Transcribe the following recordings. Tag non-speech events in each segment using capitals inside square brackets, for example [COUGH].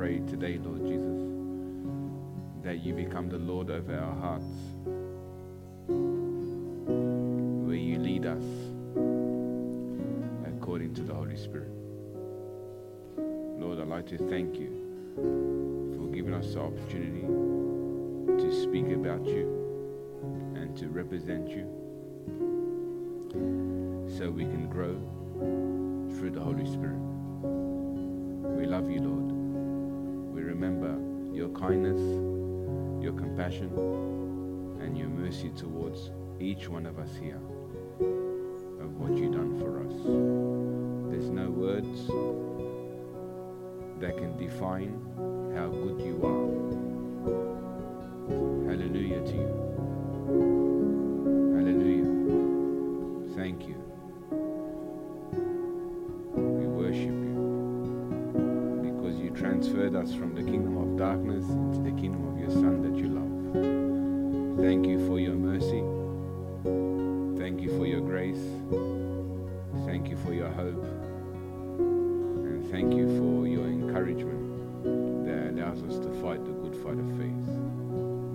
pray today, Lord Jesus, that you become the Lord over our hearts, where you lead us according to the Holy Spirit. Lord, I'd like to thank you for giving us the opportunity to speak about you and to represent you so we can grow through the Holy Spirit. We love you, Lord. Remember your kindness, your compassion, and your mercy towards each one of us here of what you've done for us. There's no words that can define how good you are. Hallelujah to you. Hallelujah. Thank you. Us from the kingdom of darkness into the kingdom of your Son that you love. Thank you for your mercy. Thank you for your grace. Thank you for your hope. And thank you for your encouragement that allows us to fight the good fight of faith.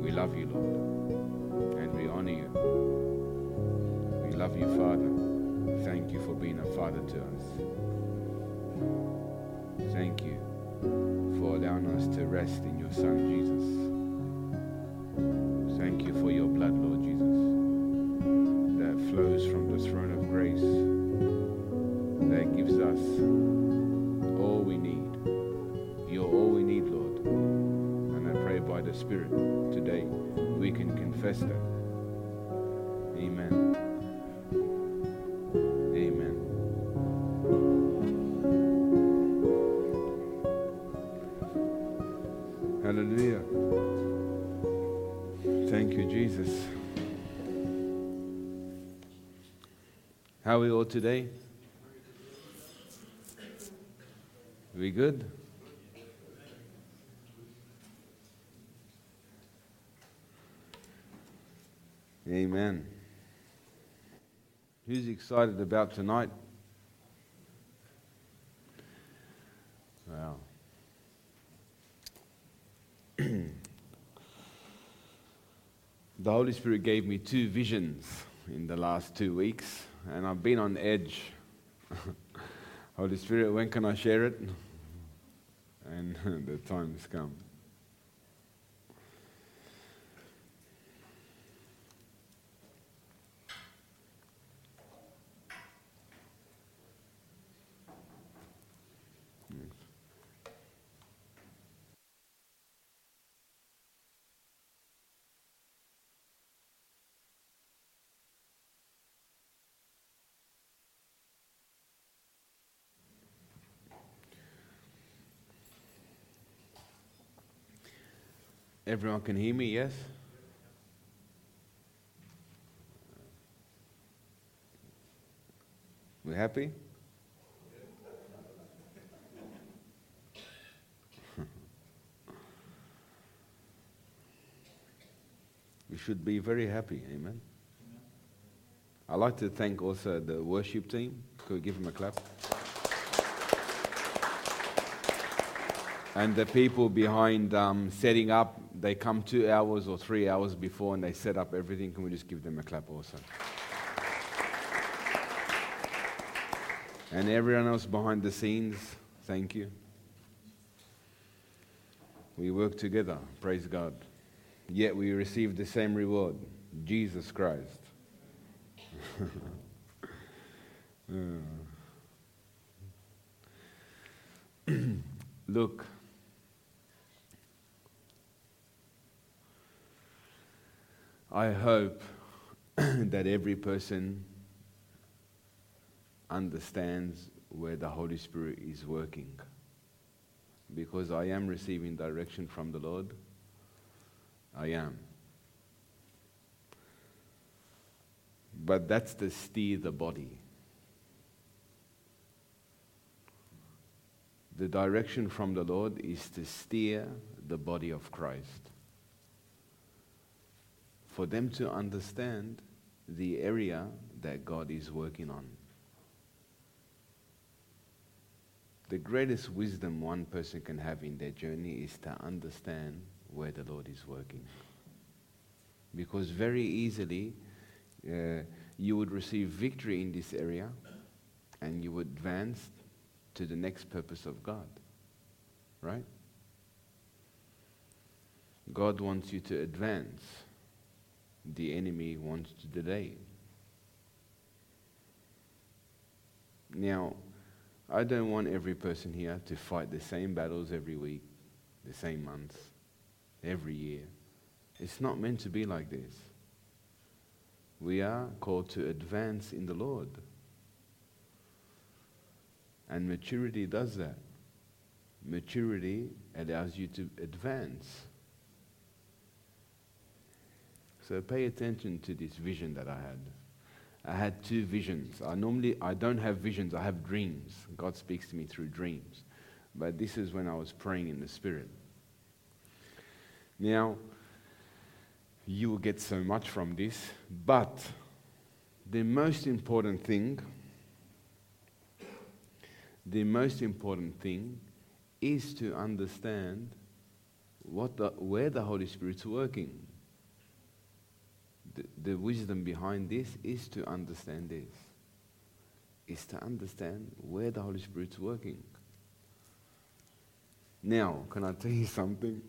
We love you, Lord, and we honor you. We love you, Father. Thank you for being a father to us. Thank you allowing us to rest in your Son, Jesus. Thank you for your blood, Lord Jesus, that flows from the throne of grace, that gives us all we need. You're all we need, Lord. And I pray by the Spirit today we can confess that. Today? We good? Amen. Who's excited about tonight? Wow. [CLEARS THROAT] the Holy Spirit gave me two visions in the last two weeks, and I've been on edge. [LAUGHS] Holy Spirit, when can I share it? And [LAUGHS] the time has come. Everyone can hear me, yes? We happy? [LAUGHS] we should be very happy, amen. I'd like to thank also the worship team. Could we give them a clap? And the people behind um, setting up, they come two hours or three hours before and they set up everything. Can we just give them a clap also? And everyone else behind the scenes, thank you. We work together, praise God. Yet we receive the same reward Jesus Christ. [LAUGHS] Uh. [CLEARS THROAT] Look, I hope [CLEARS THROAT] that every person understands where the Holy Spirit is working. Because I am receiving direction from the Lord. I am. But that's to steer the body. The direction from the Lord is to steer the body of Christ. For them to understand the area that God is working on. the greatest wisdom one person can have in their journey is to understand where the Lord is working. Because very easily uh, you would receive victory in this area and you would advance to the next purpose of God. Right? God wants you to advance, the enemy wants to delay. Now, I don't want every person here to fight the same battles every week, the same months, every year. It's not meant to be like this. We are called to advance in the Lord. And maturity does that. Maturity allows you to advance. So pay attention to this vision that I had. I had two visions. I normally I don't have visions, I have dreams. God speaks to me through dreams. But this is when I was praying in the spirit. Now, you will get so much from this, but the most important thing the most important thing is to understand what the, where the Holy Spirit's working the, wisdom behind this is to understand this. Is to understand where the Holy Spirit's working. Now, can I tell you [LAUGHS] something?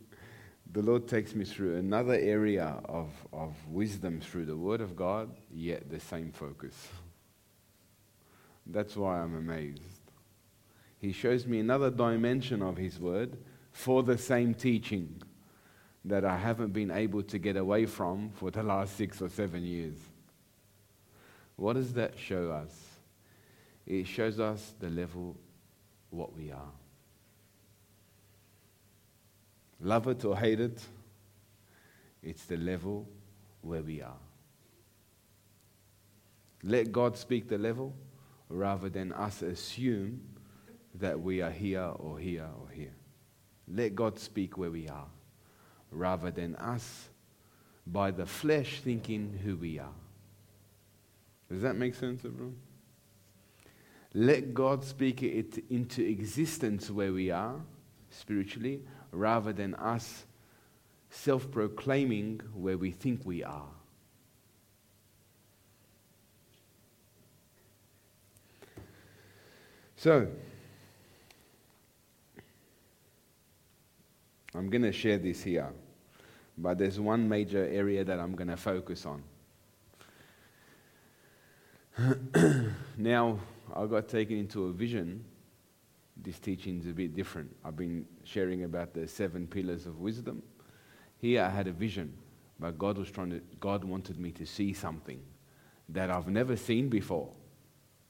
The Lord takes me through another area of, of wisdom through the Word of God, yet the same focus. That's why I'm amazed. He shows me another dimension of His Word for the same teaching that I haven't been able to get away from for the last six or seven years. What does that show us? It shows us the level what we are. Love it or hate it, it's the level where we are. Let God speak the level rather than us assume that we are here or here or here. Let God speak where we are rather than us by the flesh thinking who we are. Does that make sense, everyone? Let God speak it into existence where we are spiritually rather than us self proclaiming where we think we are. So, I'm going to share this here, but there's one major area that I'm going to focus on. [CLEARS THROAT] now, I got taken into a vision. This teaching is a bit different. I've been sharing about the seven pillars of wisdom. Here, I had a vision, but God was trying to. God wanted me to see something that I've never seen before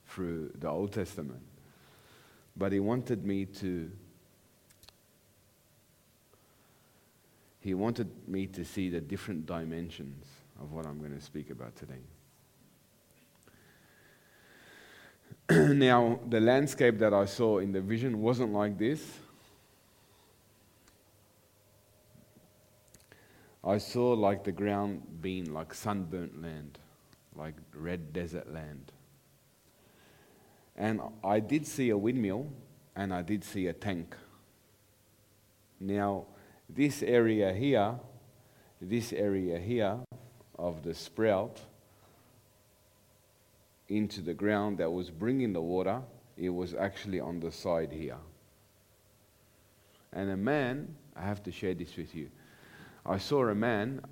through the Old Testament. But He wanted me to He wanted me to see the different dimensions of what I'm going to speak about today. [CLEARS THROAT] now, the landscape that I saw in the vision wasn't like this. I saw like the ground being like sunburnt land, like red desert land. And I did see a windmill and I did see a tank. Now, this area here, this area here of the sprout into the ground that was bringing the water, it was actually on the side here. And a man, I have to share this with you. I saw a man,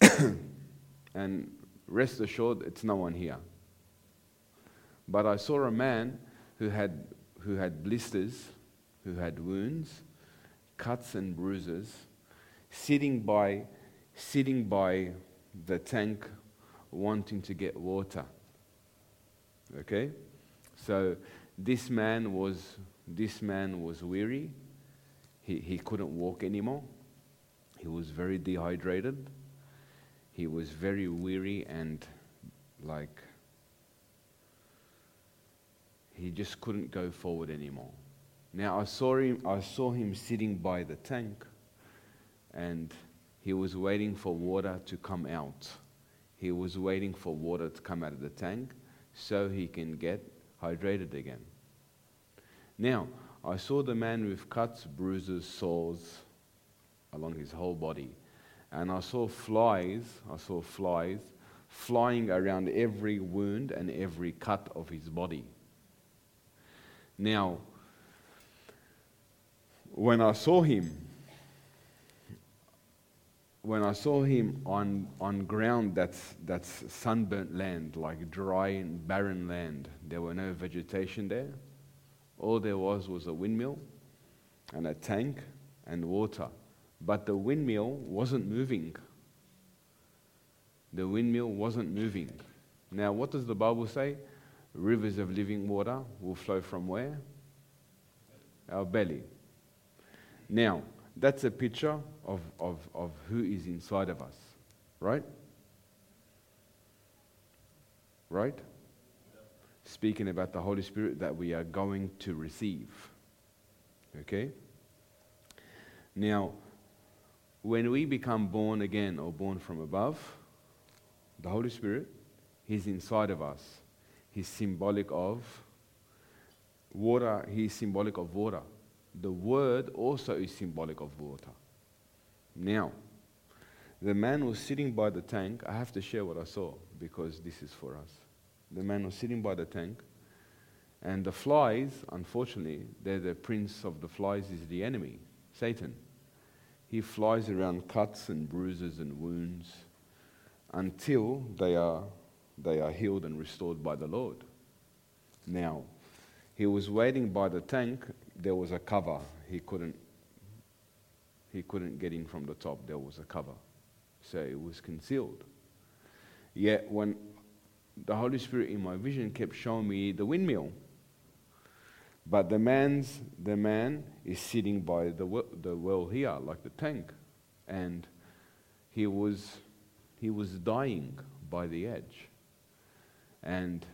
[COUGHS] and rest assured, it's no one here. But I saw a man who had, who had blisters, who had wounds, cuts and bruises, sitting by, sitting by the tank wanting to get water. Okay? So this man was, this man was weary. He, he couldn't walk anymore. He was very dehydrated. He was very weary and like he just couldn't go forward anymore. Now I saw him, I saw him sitting by the tank and he was waiting for water to come out. He was waiting for water to come out of the tank so he can get hydrated again. Now, I saw the man with cuts, bruises, sores along his whole body. And I saw flies, I saw flies flying around every wound and every cut of his body. Now, when I saw him, when I saw him on, on ground that's, that's sunburnt land, like dry and barren land, there were no vegetation there. All there was was a windmill and a tank and water. But the windmill wasn't moving. The windmill wasn't moving. Now, what does the Bible say? Rivers of living water will flow from where? Our belly. Now, that's a picture of, of, of who is inside of us, right? Right? Speaking about the Holy Spirit that we are going to receive. Okay? Now, when we become born again or born from above, the Holy Spirit, He's inside of us. He's symbolic of water, He's symbolic of water. The Word also is symbolic of water. Now, the man was sitting by the tank. I have to share what I saw because this is for us. The man was sitting by the tank, and the flies, unfortunately, they're the prince of the flies, is the enemy, Satan. He flies around cuts and bruises and wounds until they are, they are healed and restored by the Lord. Now, he was waiting by the tank. There was a cover. He couldn't, he couldn't get in from the top. There was a cover. So it was concealed. Yet when the Holy Spirit in my vision kept showing me the windmill. But the man's the man is sitting by the well, the well here, like the tank, and he was he was dying by the edge. And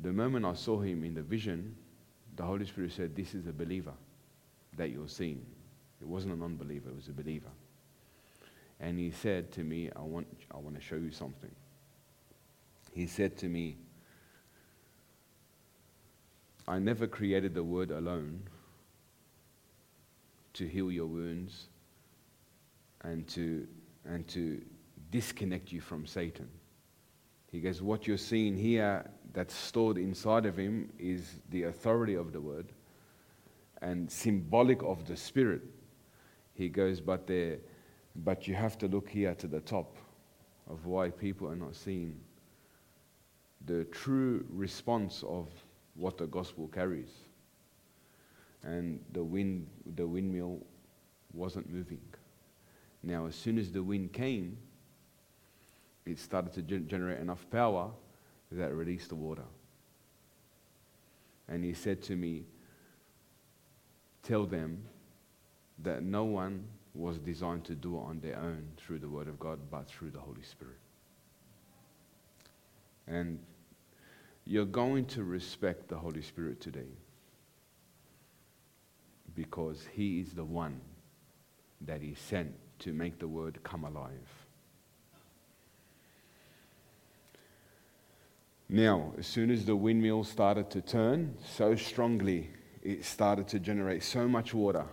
the moment I saw him in the vision, the Holy Spirit said, This is a believer that you're seeing. It wasn't an unbeliever, it was a believer. And he said to me, I want, I want to show you something. He said to me, I never created the word alone to heal your wounds and to, and to disconnect you from Satan. He goes, What you're seeing here that's stored inside of him is the authority of the word and symbolic of the spirit. He goes, But, there, but you have to look here to the top of why people are not seeing the true response of what the gospel carries. And the wind, the windmill wasn't moving. Now, as soon as the wind came, it started to generate enough power that released the water. And he said to me, Tell them that no one was designed to do it on their own through the Word of God, but through the Holy Spirit. And you're going to respect the Holy Spirit today because He is the one that He sent to make the Word come alive. Now, as soon as the windmill started to turn so strongly, it started to generate so much water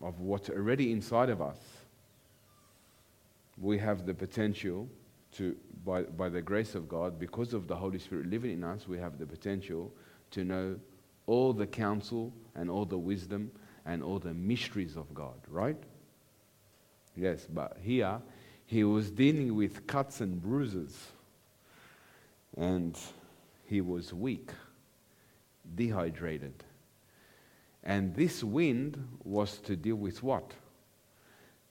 of what's already inside of us. We have the potential to, by, by the grace of God, because of the Holy Spirit living in us, we have the potential to know all the counsel and all the wisdom and all the mysteries of God, right? Yes, but here he was dealing with cuts and bruises and he was weak, dehydrated. And this wind was to deal with what?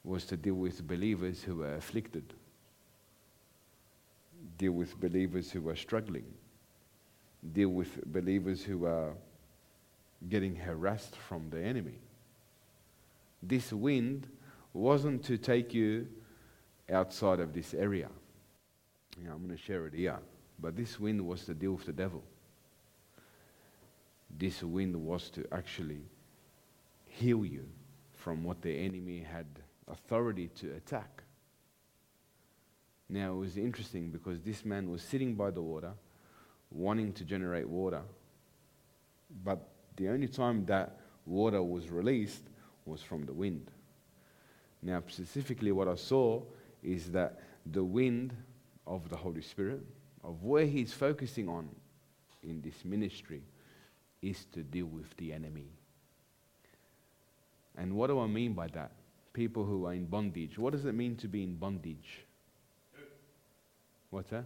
Was to deal with believers who were afflicted, deal with believers who were struggling, deal with believers who were getting harassed from the enemy. This wind wasn't to take you outside of this area. I'm going to share it here. But this wind was to deal with the devil. This wind was to actually heal you from what the enemy had authority to attack. Now it was interesting because this man was sitting by the water, wanting to generate water, but the only time that water was released was from the wind. Now, specifically, what I saw is that the wind of the Holy Spirit, of where He's focusing on in this ministry, is to deal with the enemy. And what do I mean by that? People who are in bondage. What does it mean to be in bondage? What's that?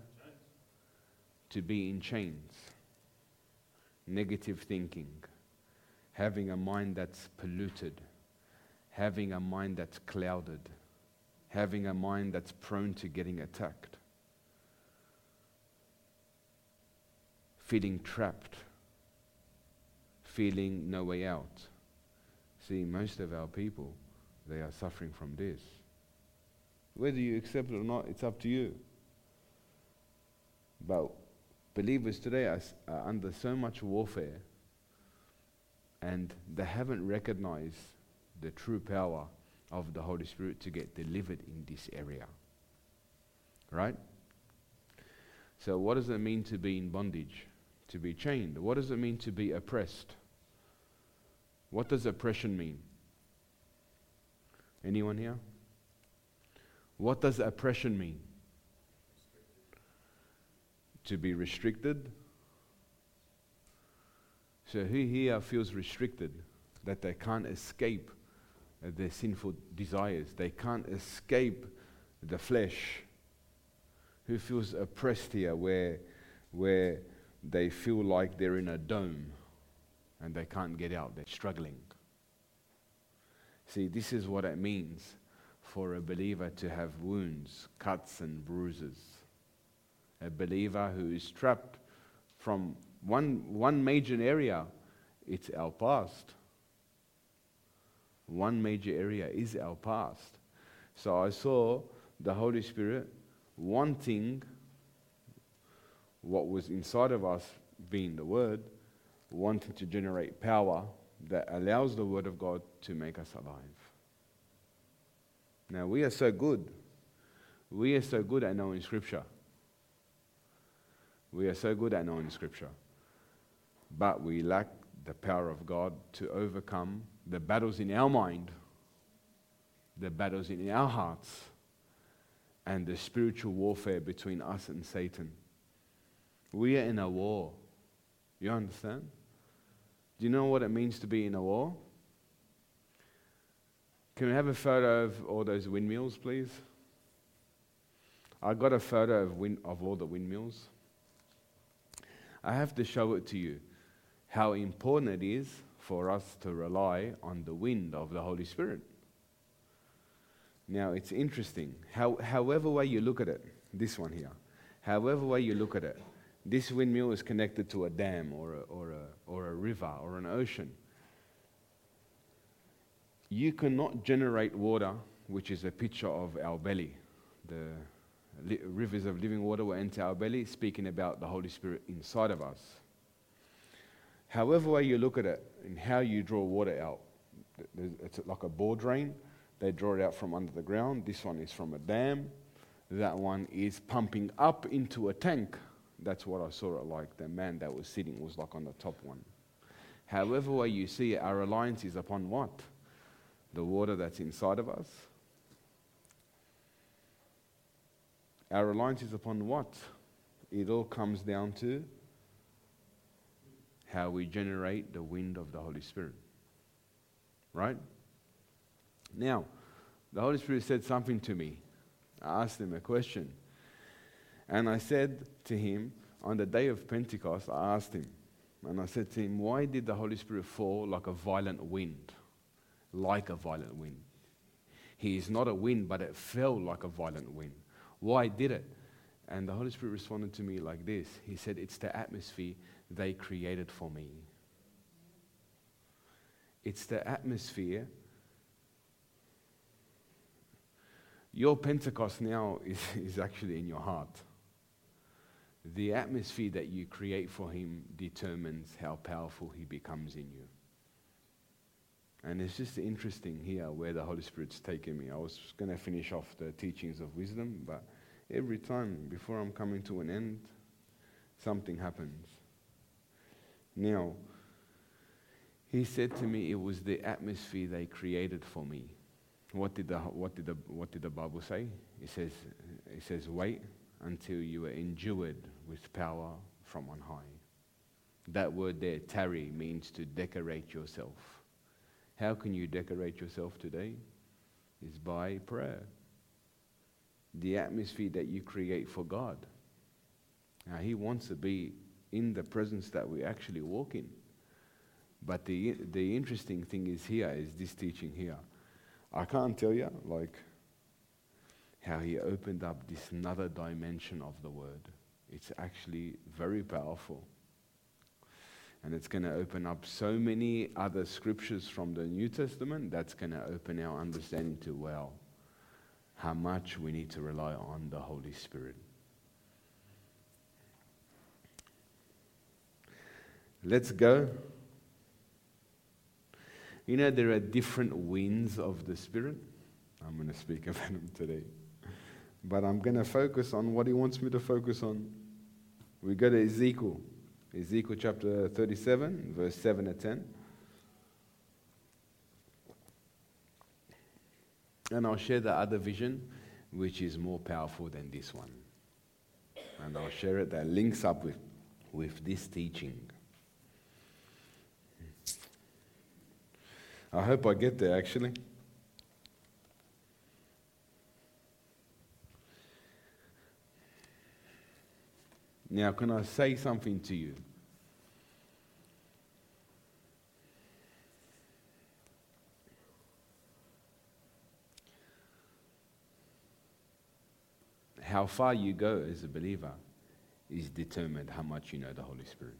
To be in chains. Negative thinking. Having a mind that's polluted. Having a mind that's clouded. Having a mind that's prone to getting attacked. Feeling trapped. Feeling no way out. See, most of our people, they are suffering from this. Whether you accept it or not, it's up to you. But believers today are, are under so much warfare and they haven't recognized the true power of the Holy Spirit to get delivered in this area. Right? So, what does it mean to be in bondage? To be chained? What does it mean to be oppressed? What does oppression mean? Anyone here? What does oppression mean? To be restricted. So who here feels restricted that they can't escape their sinful desires? They can't escape the flesh. Who feels oppressed here where, where they feel like they're in a dome and they can't get out? They're struggling. See, this is what it means for a believer to have wounds, cuts, and bruises. A believer who is trapped from one, one major area, it's our past. One major area is our past. So I saw the Holy Spirit wanting what was inside of us, being the Word, wanting to generate power that allows the Word of God to make us alive. Now, we are so good. We are so good at knowing Scripture. We are so good at knowing Scripture. But we lack the power of God to overcome the battles in our mind, the battles in our hearts, and the spiritual warfare between us and Satan. We are in a war. You understand? Do you know what it means to be in a war? Can we have a photo of all those windmills, please? I got a photo of, of all the windmills. I have to show it to you how important it is for us to rely on the wind of the Holy Spirit. Now, it's interesting. How, however way you look at it, this one here, however way you look at it, this windmill is connected to a dam or a, or a, or a river or an ocean. You cannot generate water, which is a picture of our belly. The li- rivers of living water will enter our belly, speaking about the Holy Spirit inside of us. However way you look at it and how you draw water out, it's like a bore drain. They draw it out from under the ground. This one is from a dam. That one is pumping up into a tank that's what I saw it like. The man that was sitting was like on the top one. However, way you see it, our reliance is upon what? The water that's inside of us. Our reliance is upon what? It all comes down to how we generate the wind of the Holy Spirit. Right? Now, the Holy Spirit said something to me. I asked him a question. And I said to him, on the day of Pentecost, I asked him, and I said to him, Why did the Holy Spirit fall like a violent wind? Like a violent wind. He is not a wind, but it fell like a violent wind. Why did it? And the Holy Spirit responded to me like this He said, It's the atmosphere they created for me. It's the atmosphere. Your Pentecost now is, [LAUGHS] is actually in your heart the atmosphere that you create for him determines how powerful he becomes in you. And it's just interesting here where the Holy Spirit's taken me. I was going to finish off the teachings of wisdom, but every time before I'm coming to an end, something happens. Now, He said to me, It was the atmosphere they created for me. What did the, what did the, what did the Bible say? It says, it says, Wait until you are endued with power from on high. That word there, tarry, means to decorate yourself. How can you decorate yourself today? Is by prayer. The atmosphere that you create for God. Now, He wants to be in the presence that we actually walk in. But the, the interesting thing is here, is this teaching here. I can't tell you, like, how he opened up this another dimension of the word. It's actually very powerful. And it's going to open up so many other scriptures from the New Testament that's going to open our understanding to, well, how much we need to rely on the Holy Spirit. Let's go. You know, there are different winds of the Spirit. I'm going to speak [LAUGHS] about them today. But I'm going to focus on what He wants me to focus on. We go to Ezekiel. Ezekiel chapter 37, verse 7 to 10. And I'll share the other vision, which is more powerful than this one. And I'll share it that links up with, with this teaching. I hope I get there actually. Now, can I say something to you? How far you go as a believer is determined how much you know the Holy Spirit.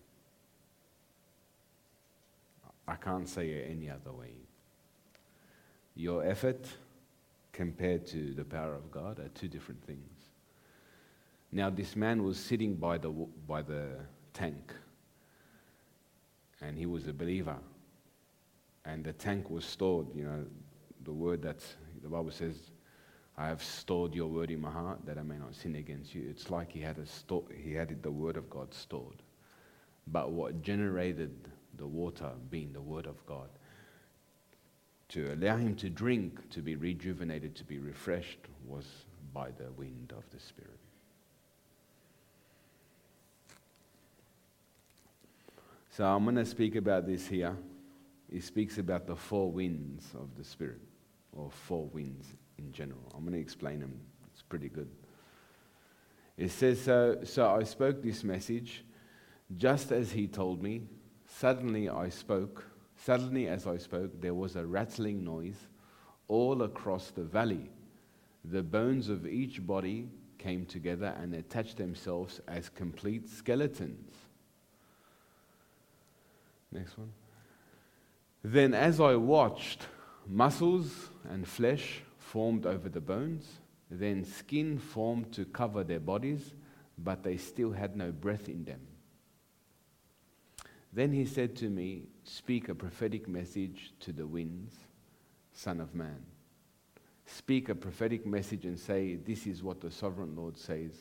I can't say it any other way. Your effort compared to the power of God are two different things. Now, this man was sitting by the, by the tank, and he was a believer. And the tank was stored, you know, the word that the Bible says, I have stored your word in my heart that I may not sin against you. It's like he had, a he had the word of God stored. But what generated the water being the Word of God. To allow him to drink, to be rejuvenated, to be refreshed, was by the wind of the Spirit. So I'm going to speak about this here. He speaks about the four winds of the Spirit, or four winds in general. I'm going to explain them. It's pretty good. It says, so, so I spoke this message just as he told me, Suddenly I spoke. Suddenly, as I spoke, there was a rattling noise all across the valley. The bones of each body came together and attached themselves as complete skeletons. Next one. Then, as I watched, muscles and flesh formed over the bones. Then skin formed to cover their bodies, but they still had no breath in them. Then he said to me, Speak a prophetic message to the winds, Son of Man. Speak a prophetic message and say, This is what the sovereign Lord says.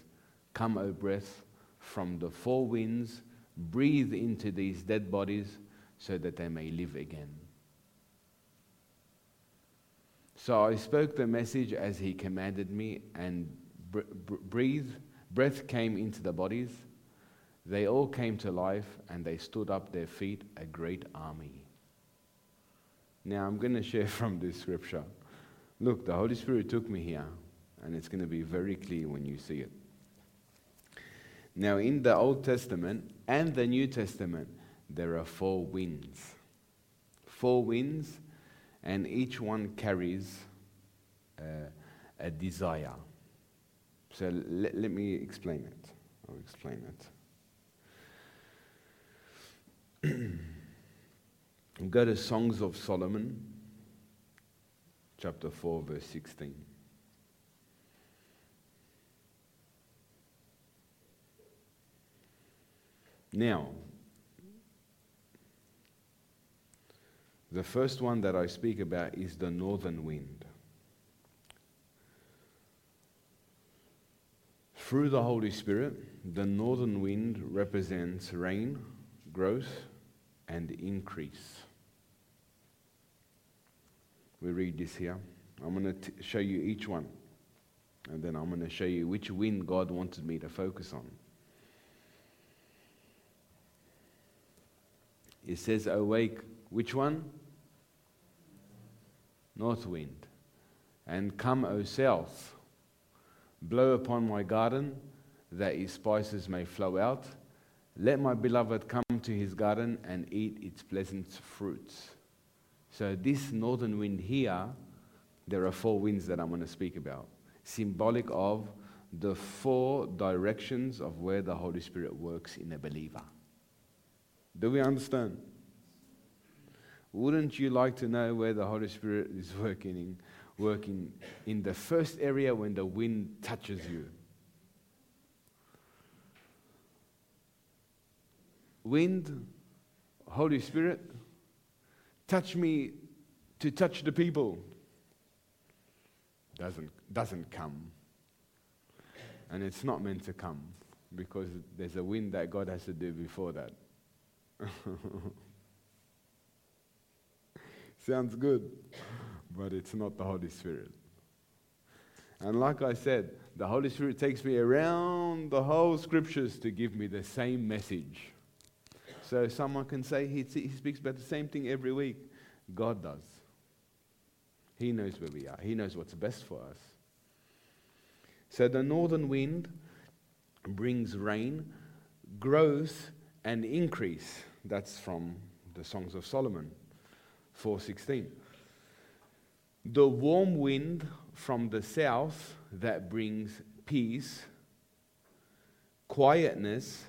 Come, O breath, from the four winds, breathe into these dead bodies so that they may live again. So I spoke the message as he commanded me, and breathe, breath came into the bodies they all came to life and they stood up their feet, a great army. Now I'm going to share [LAUGHS] from this scripture. Look, the Holy Spirit took me here, and it's going to be very clear when you see it. Now, in the Old Testament and the New Testament, there are four winds. Four winds, and each one carries uh, a desire. So let, let me explain it. I'll explain it. [CLEARS THROAT] Go to Songs of Solomon, chapter 4, verse 16. Now, the first one that I speak about is the northern wind. Through the Holy Spirit, the northern wind represents rain, growth, and increase. we read this here. I'm going to show you each one. And then I'm going to show you which wind God wanted me to focus on. It says, Awake, which one? North wind. And come, O south, blow upon my garden, that his spices may flow out. Let my beloved come to his garden and eat its pleasant fruits. So, this northern wind here, there are four winds that I'm going to speak about, symbolic of the four directions of where the Holy Spirit works in a believer. Do we understand? Wouldn't you like to know where the Holy Spirit is working in, working in the first area when the wind touches you? Wind, Holy Spirit, touch me to touch the people. Doesn't, doesn't come. And it's not meant to come because there's a wind that God has to do before that. [LAUGHS] Sounds good, but it's not the Holy Spirit. And like I said, the Holy Spirit takes me around the whole scriptures to give me the same message. So someone can say he, he speaks about the same thing every week. God does. He knows where we are, He knows what's best for us. So the northern wind brings rain, growth, and increase. That's from the Songs of Solomon 4:16. The warm wind from the south that brings peace, quietness,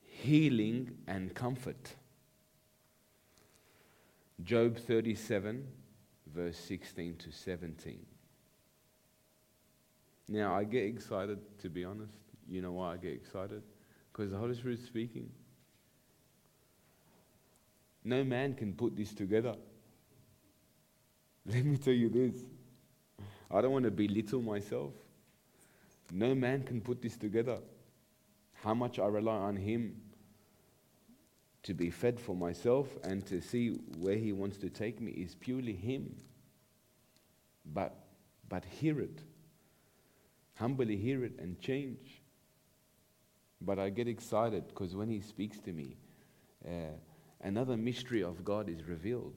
healing and comfort. Job 37 verse 16 to 17. Now, I get excited, to be honest. You know why I get excited? Because the Holy Spirit is speaking. No man can put this together. Let me tell you this. I don't want to belittle myself. No man can put this together. How much I rely on Him to be fed for myself and to see where He wants to take me is purely Him. But, but hear it. Humbly hear it and change. But I get excited because when He speaks to me, uh, another mystery of God is revealed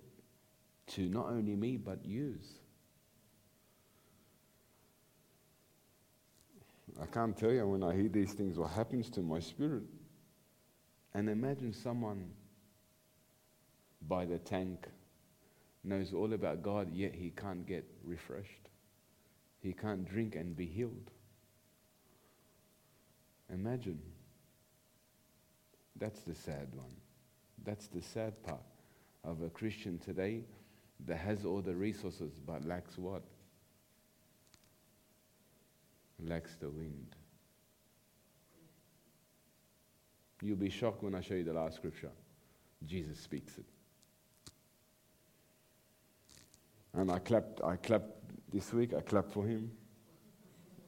to not only me but yous. I can't tell you when I hear these things what happens to my spirit. And imagine someone by the tank knows all about God, yet he can't get refreshed. He can't drink and be healed. Imagine. That's the sad one. That's the sad part of a Christian today that has all the resources but lacks what? Lacks the wind. You'll be shocked when I show you the last scripture. Jesus speaks it. And I clapped, I clapped this week, I clapped for him.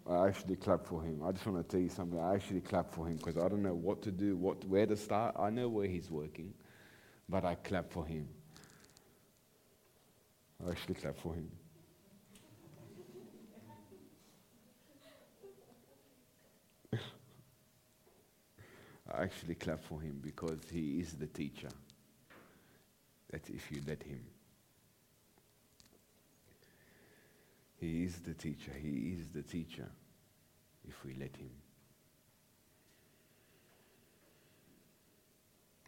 I actually clapped for him. I just want to tell you something. I actually clapped for him because I don't know what to do, what, where to start. I know where he's working, but I clapped for him. I actually clapped for him. I actually clap for him because he is the teacher. That if you let him. He is the teacher. He is the teacher if we let him.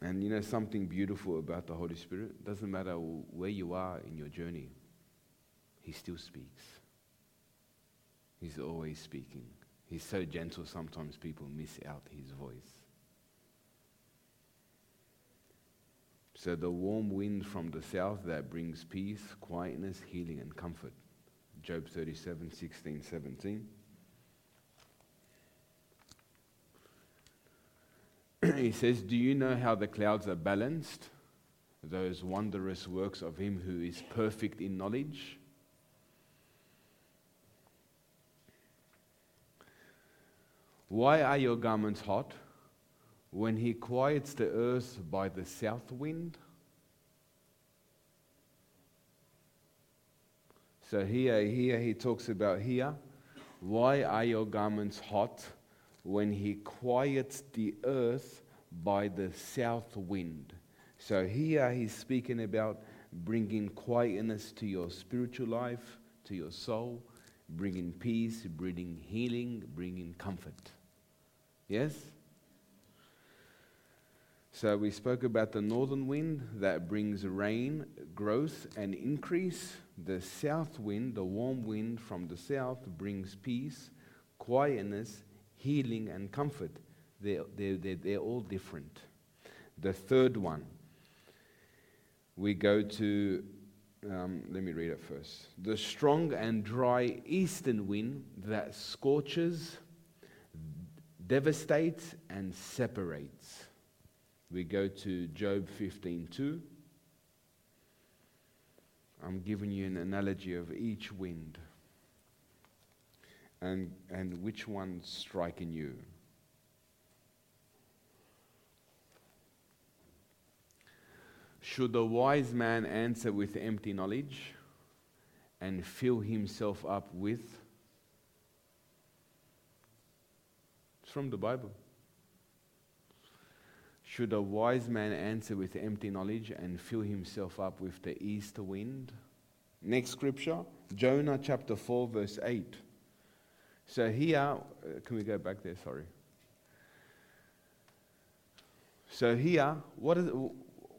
And you know something beautiful about the Holy Spirit? Doesn't matter where you are in your journey, He still speaks. He's always speaking. He's so gentle, sometimes people miss out His voice. So, the warm wind from the south that brings peace, quietness, healing, and comfort. Job 37, 16, 17. [CLEARS THROAT] he says, Do you know how the clouds are balanced? Those wondrous works of him who is perfect in knowledge. Why are your garments hot? when he quiets the earth by the south wind? So here, here he talks about here, why are your garments hot when he quiets the earth by the south wind? So here he's speaking about bringing quietness to your spiritual life, to your soul, bringing peace, bringing healing, bringing comfort. Yes? So we spoke about the northern wind that brings rain, growth, and increase. The south wind, the warm wind from the south, brings peace, quietness, healing, and comfort. They're, they're, they're, they're all different. The third one, we go to, um, let me read it first. The strong and dry eastern wind that scorches, devastates, and separates. We go to Job 15:2. I'm giving you an analogy of each wind and, and which one's striking you. Should a wise man answer with empty knowledge and fill himself up with? It's from the Bible. Should a wise man answer with empty knowledge and fill himself up with the east wind? Next scripture, Jonah chapter 4, verse 8. So here, uh, can we go back there? Sorry. So here, what, is,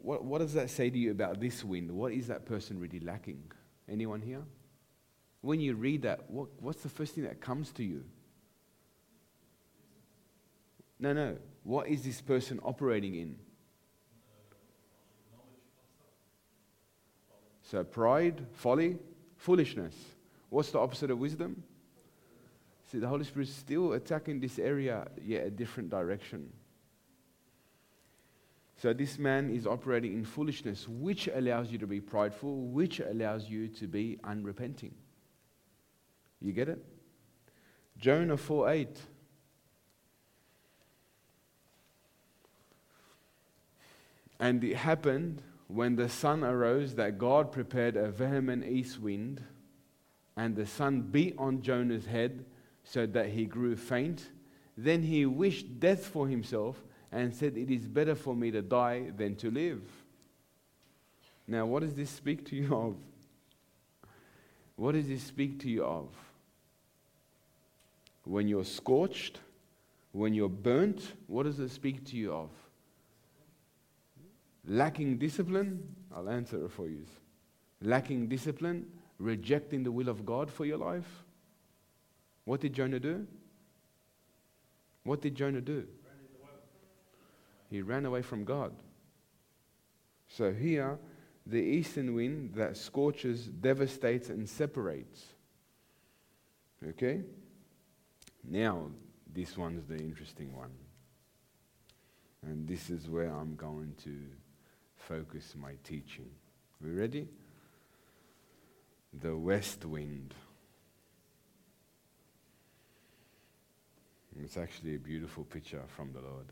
what, what does that say to you about this wind? What is that person really lacking? Anyone here? When you read that, what, what's the first thing that comes to you? No, no. What is this person operating in? So, pride, folly, foolishness. What's the opposite of wisdom? See, the Holy Spirit is still attacking this area, yet a different direction. So, this man is operating in foolishness, which allows you to be prideful, which allows you to be unrepenting. You get it? Jonah 4 8. And it happened when the sun arose that God prepared a vehement east wind, and the sun beat on Jonah's head so that he grew faint. Then he wished death for himself and said, It is better for me to die than to live. Now, what does this speak to you of? What does this speak to you of? When you're scorched, when you're burnt, what does it speak to you of? Lacking discipline, I'll answer it for you. Lacking discipline, rejecting the will of God for your life. What did Jonah do? What did Jonah do? He ran away from God. So here, the eastern wind that scorches, devastates, and separates. Okay? Now, this one's the interesting one. And this is where I'm going to focus my teaching. We ready? The west wind. It's actually a beautiful picture from the Lord.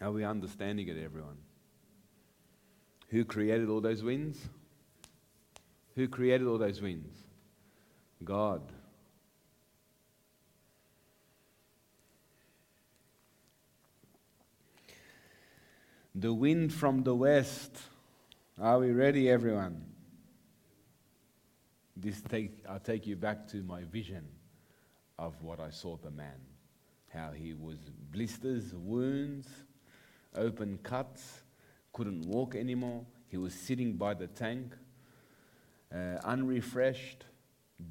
Are we understanding it, everyone? Who created all those winds? Who created all those winds? God. The wind from the west. Are we ready, everyone? This take, I'll take you back to my vision of what I saw the man. How he was blisters, wounds, open cuts, couldn't walk anymore. He was sitting by the tank, uh, unrefreshed,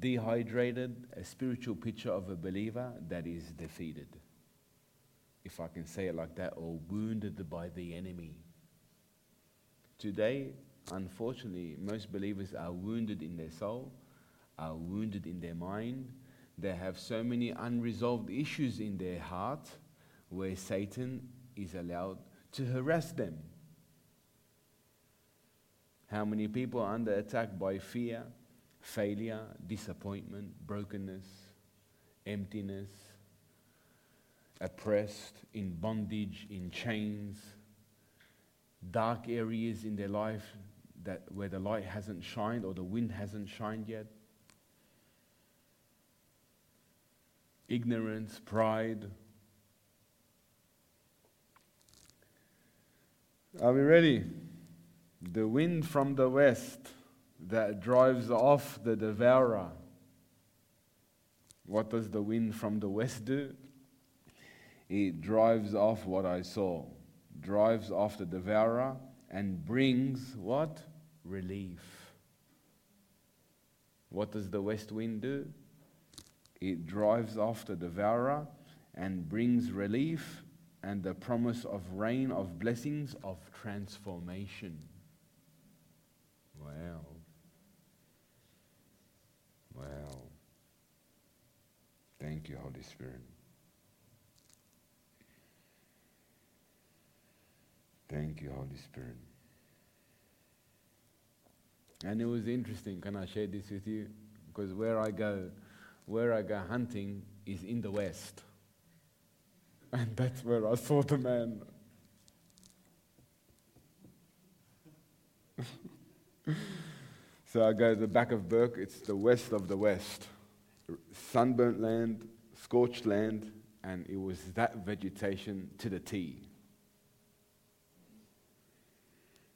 dehydrated, a spiritual picture of a believer that is defeated if I can say it like that, or wounded by the enemy. Today, unfortunately, most believers are wounded in their soul, are wounded in their mind. They have so many unresolved issues in their heart where Satan is allowed to harass them. How many people are under attack by fear, failure, disappointment, brokenness, emptiness, oppressed, in bondage, in chains, dark areas in their life that where the light hasn't shined or the wind hasn't shined yet. Ignorance, pride. Are we ready? The wind from the west that drives off the devourer. What does the wind from the west do? It drives off what I saw, drives off the devourer, and brings what? Relief. What does the west wind do? It drives off the devourer and brings relief and the promise of rain, of blessings, of transformation. Wow. Wow. Thank you, Holy Spirit. Thank you, Holy Spirit. And it was interesting. Can I share this with you? Because where I go, where I go hunting is in the west. And that's where I saw the man. [LAUGHS] so I go to the back of Bourke, it's the west of the west. Sunburnt land, scorched land, and it was that vegetation to the T.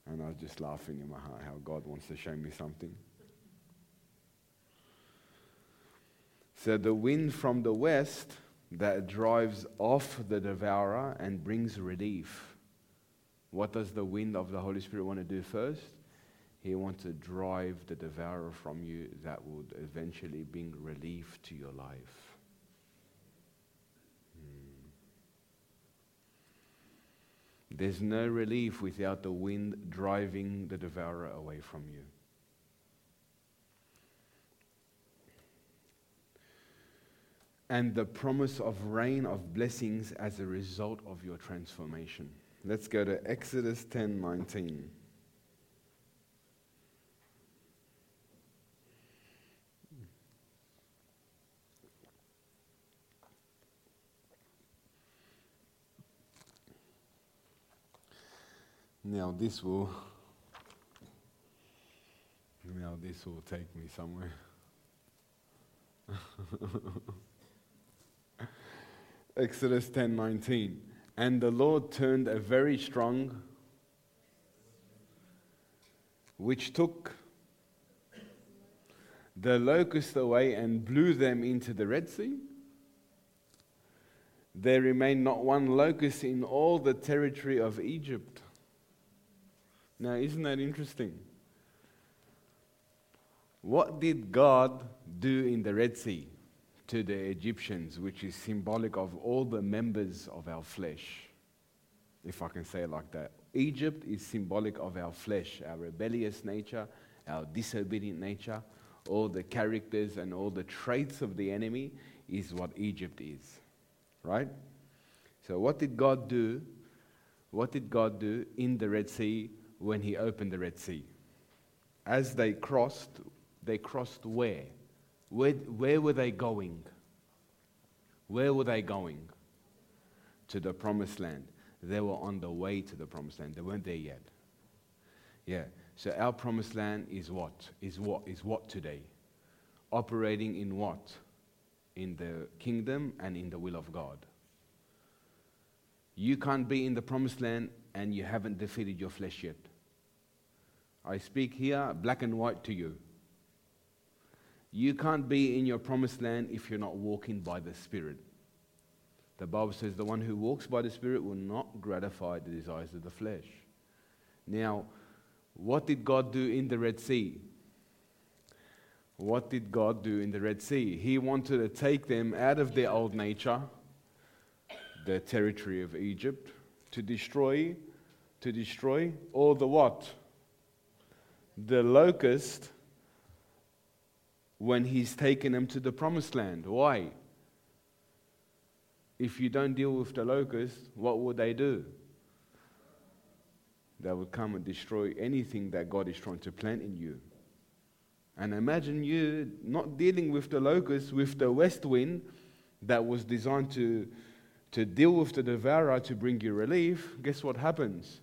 And I was just laughing in my heart how God wants to show me something. So the wind from the west that drives off the devourer and brings relief. What does the wind of the Holy Spirit want to do first? He wants to drive the devourer from you that would eventually bring relief to your life. Hmm. There's no relief without the wind driving the devourer away from you. And the promise of rain of blessings as a result of your transformation. Let's go to Exodus 10 19. Now this will now this will take me somewhere. [LAUGHS] Exodus 10:19. And the Lord turned a very strong which took the locusts away and blew them into the Red Sea. There remained not one locust in all the territory of Egypt. Now, isn't that interesting? What did God do in the Red Sea? To the Egyptians, which is symbolic of all the members of our flesh, if I can say it like that. Egypt is symbolic of our flesh, our rebellious nature, our disobedient nature, all the characters and all the traits of the enemy is what Egypt is. Right? So, what did God do? What did God do in the Red Sea when He opened the Red Sea? As they crossed, they crossed where? Where, where were they going? Where were they going? To the promised land. They were on the way to the promised land. They weren't there yet. Yeah. So our promised land is what? Is what? Is what today? Operating in what? In the kingdom and in the will of God. You can't be in the promised land and you haven't defeated your flesh yet. I speak here black and white to you. You can't be in your promised land if you're not walking by the Spirit. The Bible says the one who walks by the Spirit will not gratify the desires of the flesh. Now, what did God do in the Red Sea? What did God do in the Red Sea? He wanted to take them out of their old nature, the territory of Egypt, to destroy, to destroy all the what? The locust when he's taken them to the promised land. Why? If you don't deal with the locusts, what would they do? They would come and destroy anything that God is trying to plant in you. And imagine you not dealing with the locusts, with the west wind that was designed to, to deal with the devourer to bring you relief. Guess what happens?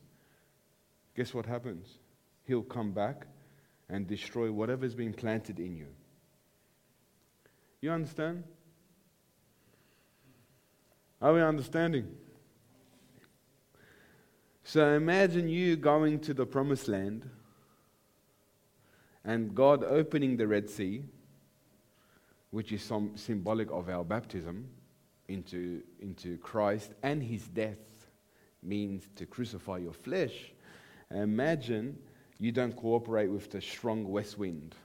guess what happens? He'll come back and destroy whatever's been planted in you. You understand? Are we understanding? So imagine you going to the promised land and God opening the Red Sea, which is some symbolic of our baptism into, into Christ and his death means to crucify your flesh. Imagine you don't cooperate with the strong west wind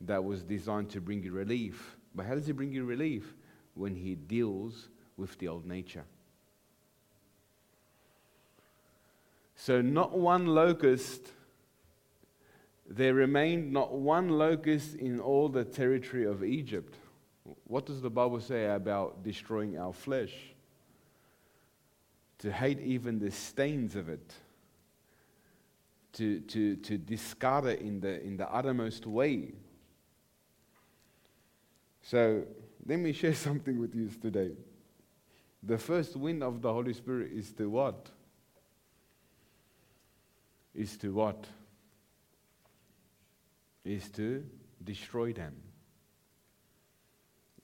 that was designed to bring you relief. But how does he bring you relief? When he deals with the old nature. So, not one locust, there remained not one locust in all the territory of Egypt. What does the Bible say about destroying our flesh? To hate even the stains of it, to, to, to discard it in the, in the uttermost way. So, let me share [LAUGHS] something with you today. The first wind of the Holy Spirit is to what? Is to what? Is to destroy them.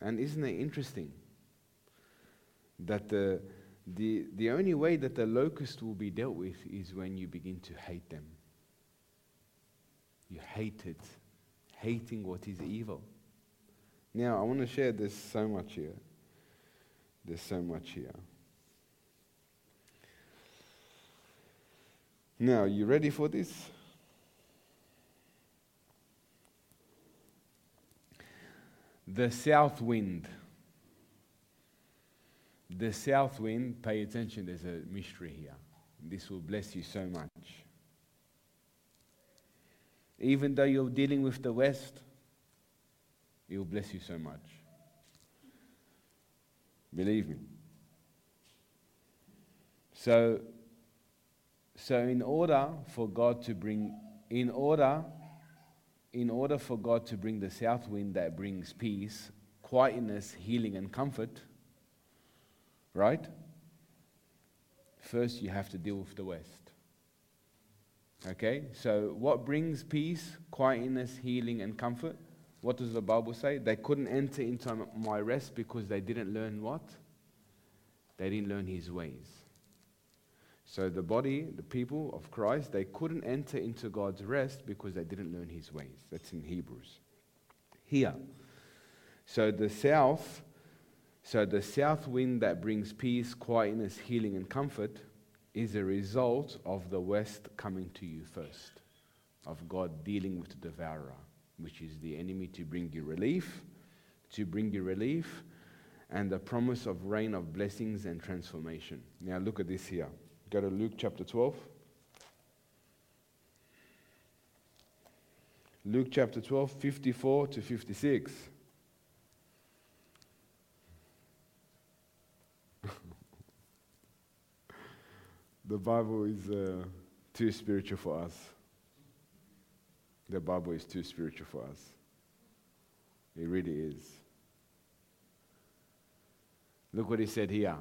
And isn't it interesting that the, the, the only way that the locust will be dealt with is when you begin to hate them? You hate it, hating what is evil. Now, I want to share this so much here. There's so much here. Now, you ready for this? The south wind. The south wind, pay attention, there's a mystery here. This will bless you so much. Even though you're dealing with the west, it will bless you so much. Believe me. So, so in order for God to bring, in order in order for God to bring the south wind that brings peace, quietness, healing, and comfort, right? First, you have to deal with the west. Okay? So, what brings peace, quietness, healing, and comfort? What does the Bible say? They couldn't enter into my rest because they didn't learn what? They didn't learn his ways. So the body, the people of Christ, they couldn't enter into God's rest because they didn't learn his ways. That's in Hebrews. Here. So the south, so the south wind that brings peace, quietness, healing, and comfort is a result of the west coming to you first, of God dealing with the devourer, which is the enemy to bring you relief, to bring you relief, and the promise of rain of blessings and transformation. Now look at this here. Go to Luke chapter 12. Luke chapter 12, 54 to 56. [LAUGHS] the Bible is uh, too spiritual for us. The Bible is too spiritual for us. It really is. Look what he said here.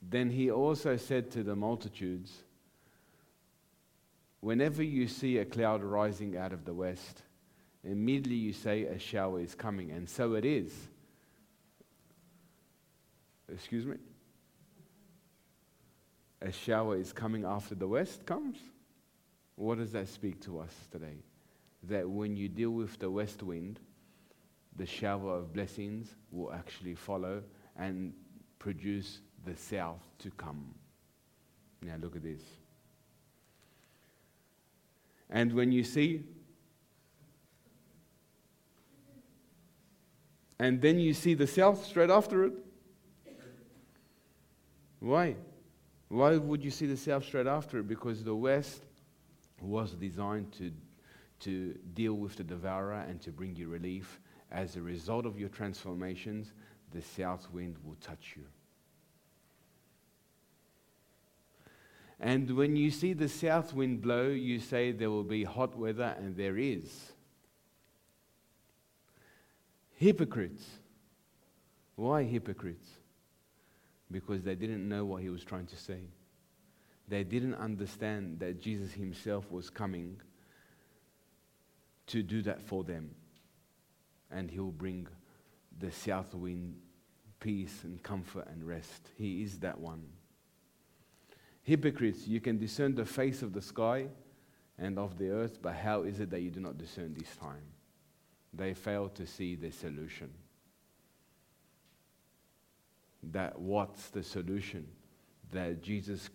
Then he also said to the multitudes, Whenever you see a cloud rising out of the west, immediately you say a shower is coming. And so it is. Excuse me? A shower is coming after the west comes? What does that speak to us today? That when you deal with the west wind, the shower of blessings will actually follow and produce the south to come. Now look at this. And when you see, and then you see the south straight after it. Why? Why would you see the south straight after it? Because the west was designed to, to deal with the devourer and to bring you relief. As a result of your transformations, the south wind will touch you. And when you see the south wind blow, you say there will be hot weather, and there is. Hypocrites. Why hypocrites? Because they didn't know what he was trying to say. they didn't understand that Jesus himself was coming to do that for them. And he'll bring the south wind peace and comfort and rest. He is that one. Hypocrites, you can discern the face of the sky and of the earth, but how is it that you do not discern this time? They fail to see the solution. That what's the solution? That Jesus,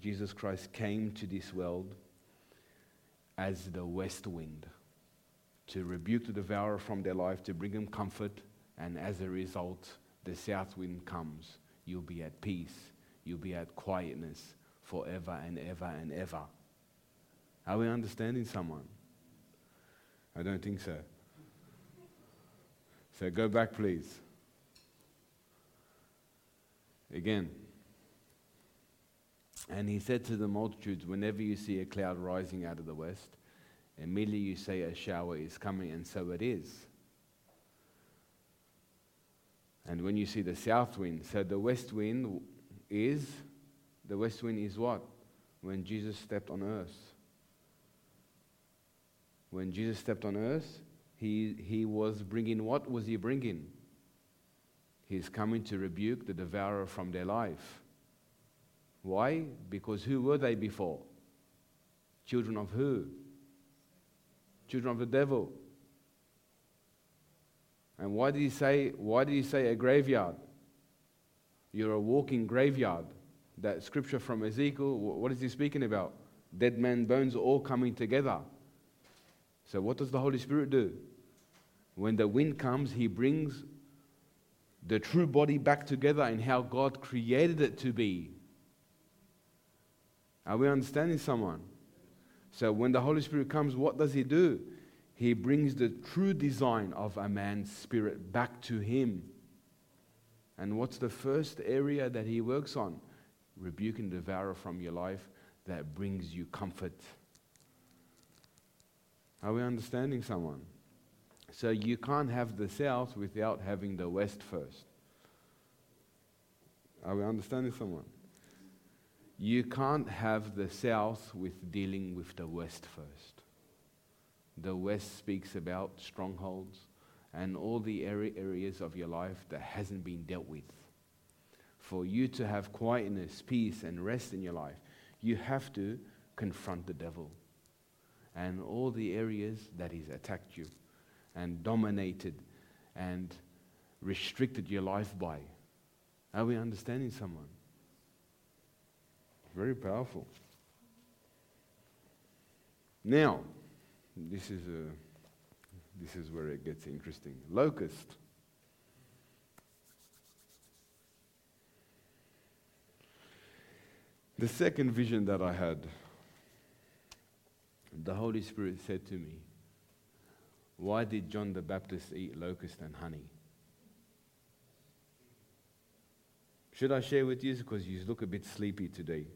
Jesus Christ came to this world as the west wind to rebuke the devourer from their life, to bring them comfort, and as a result, the south wind comes. You'll be at peace, you'll be at quietness forever and ever and ever. Are we understanding someone? I don't think so. So go back, please. Again. And he said to the multitudes, Whenever you see a cloud rising out of the west, immediately you say a shower is coming, and so it is. And when you see the south wind, so the west wind is, the west wind is what? When Jesus stepped on earth. When Jesus stepped on earth, he, he was bringing, what was he bringing? He's coming to rebuke the devourer from their life. Why? Because who were they before? Children of who? Children of the devil. And why did he say, why did he say a graveyard? You're a walking graveyard. That scripture from Ezekiel, what is he speaking about? Dead man bones all coming together. So what does the Holy Spirit do? When the wind comes, he brings the true body back together in how God created it to be. Are we understanding someone? So when the Holy Spirit comes, what does he do? he brings the true design of a man's spirit back to him. And what's the first area that he works on? Rebuke and devour from your life that brings you comfort. Are we understanding someone? So you can't have the south without having the west first. Are we understanding someone? You can't have the south with dealing with the west first. The West speaks about strongholds and all the areas of your life that hasn't been dealt with. For you to have quietness, peace, and rest in your life, you have to confront the devil and all the areas that he's attacked you and dominated and restricted your life by. Are we understanding someone? Very powerful. Now, this is, a, this is where it gets interesting. Locust. The second vision that I had, the Holy Spirit said to me, Why did John the Baptist eat locust and honey? Should I share with you? Because you look a bit sleepy today.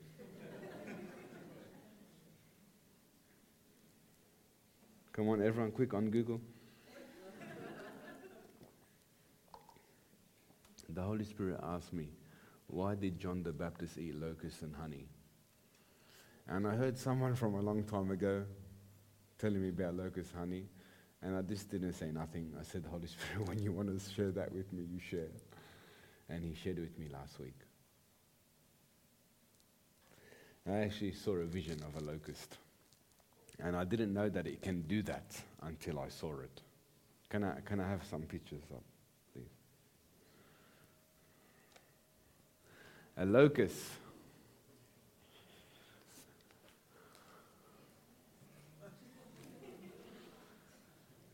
Come on, everyone, quick on Google. the Holy Spirit asked me, Why did John the Baptist eat locusts and honey? And I heard someone from a long time ago telling me about locust honey, and I just didn't say nothing. I said, Holy Spirit, [LAUGHS] when you want to share that with me, you share. And he shared it with me last week. I actually saw a vision of a locust. And I didn't know that it can do that until I saw it. Can I, can I have some pictures up, please? A locust.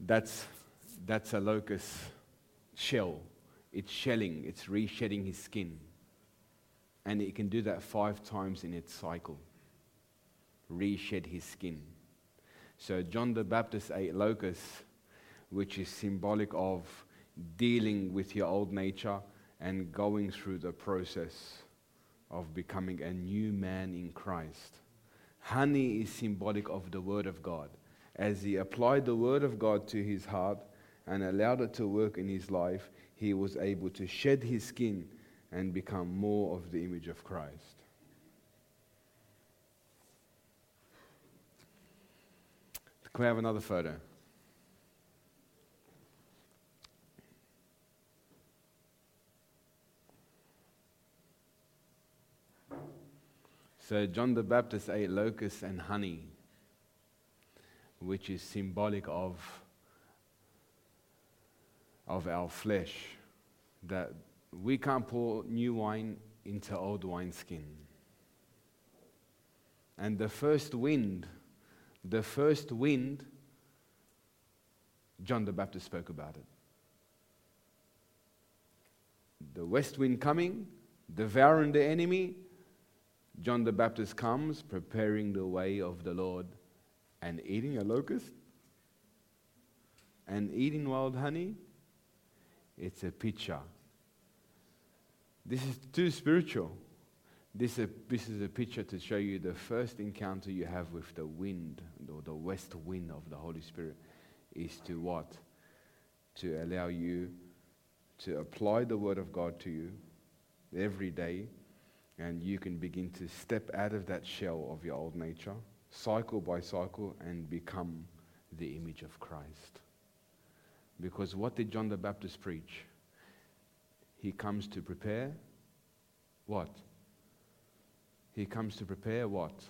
That's, that's a locust shell. It's shelling, it's reshedding his skin. And it can do that five times in its cycle. Reshed his skin. So John the Baptist ate locusts, which is symbolic of dealing with your old nature and going through the process of becoming a new man in Christ. Honey is symbolic of the Word of God. As he applied the Word of God to his heart and allowed it to work in his life, he was able to shed his skin and become more of the image of Christ. Can we have another photo? So John the Baptist ate locusts and honey, which is symbolic of, of our flesh, that we can't pour new wine into old wineskin. And the first wind, the first wind, John the Baptist spoke about it. The west wind coming, devouring the enemy, John the Baptist comes preparing the way of the Lord and eating a locust and eating wild honey. It's a picture. This is too spiritual. This, is a, this is a picture to show you the first encounter you have with the wind, or the west wind of the Holy Spirit, is to what? To allow you to apply the Word of God to you every day and you can begin to step out of that shell of your old nature, cycle by cycle, and become the image of Christ. Because what did John the Baptist preach? He comes to prepare what? He comes to prepare what?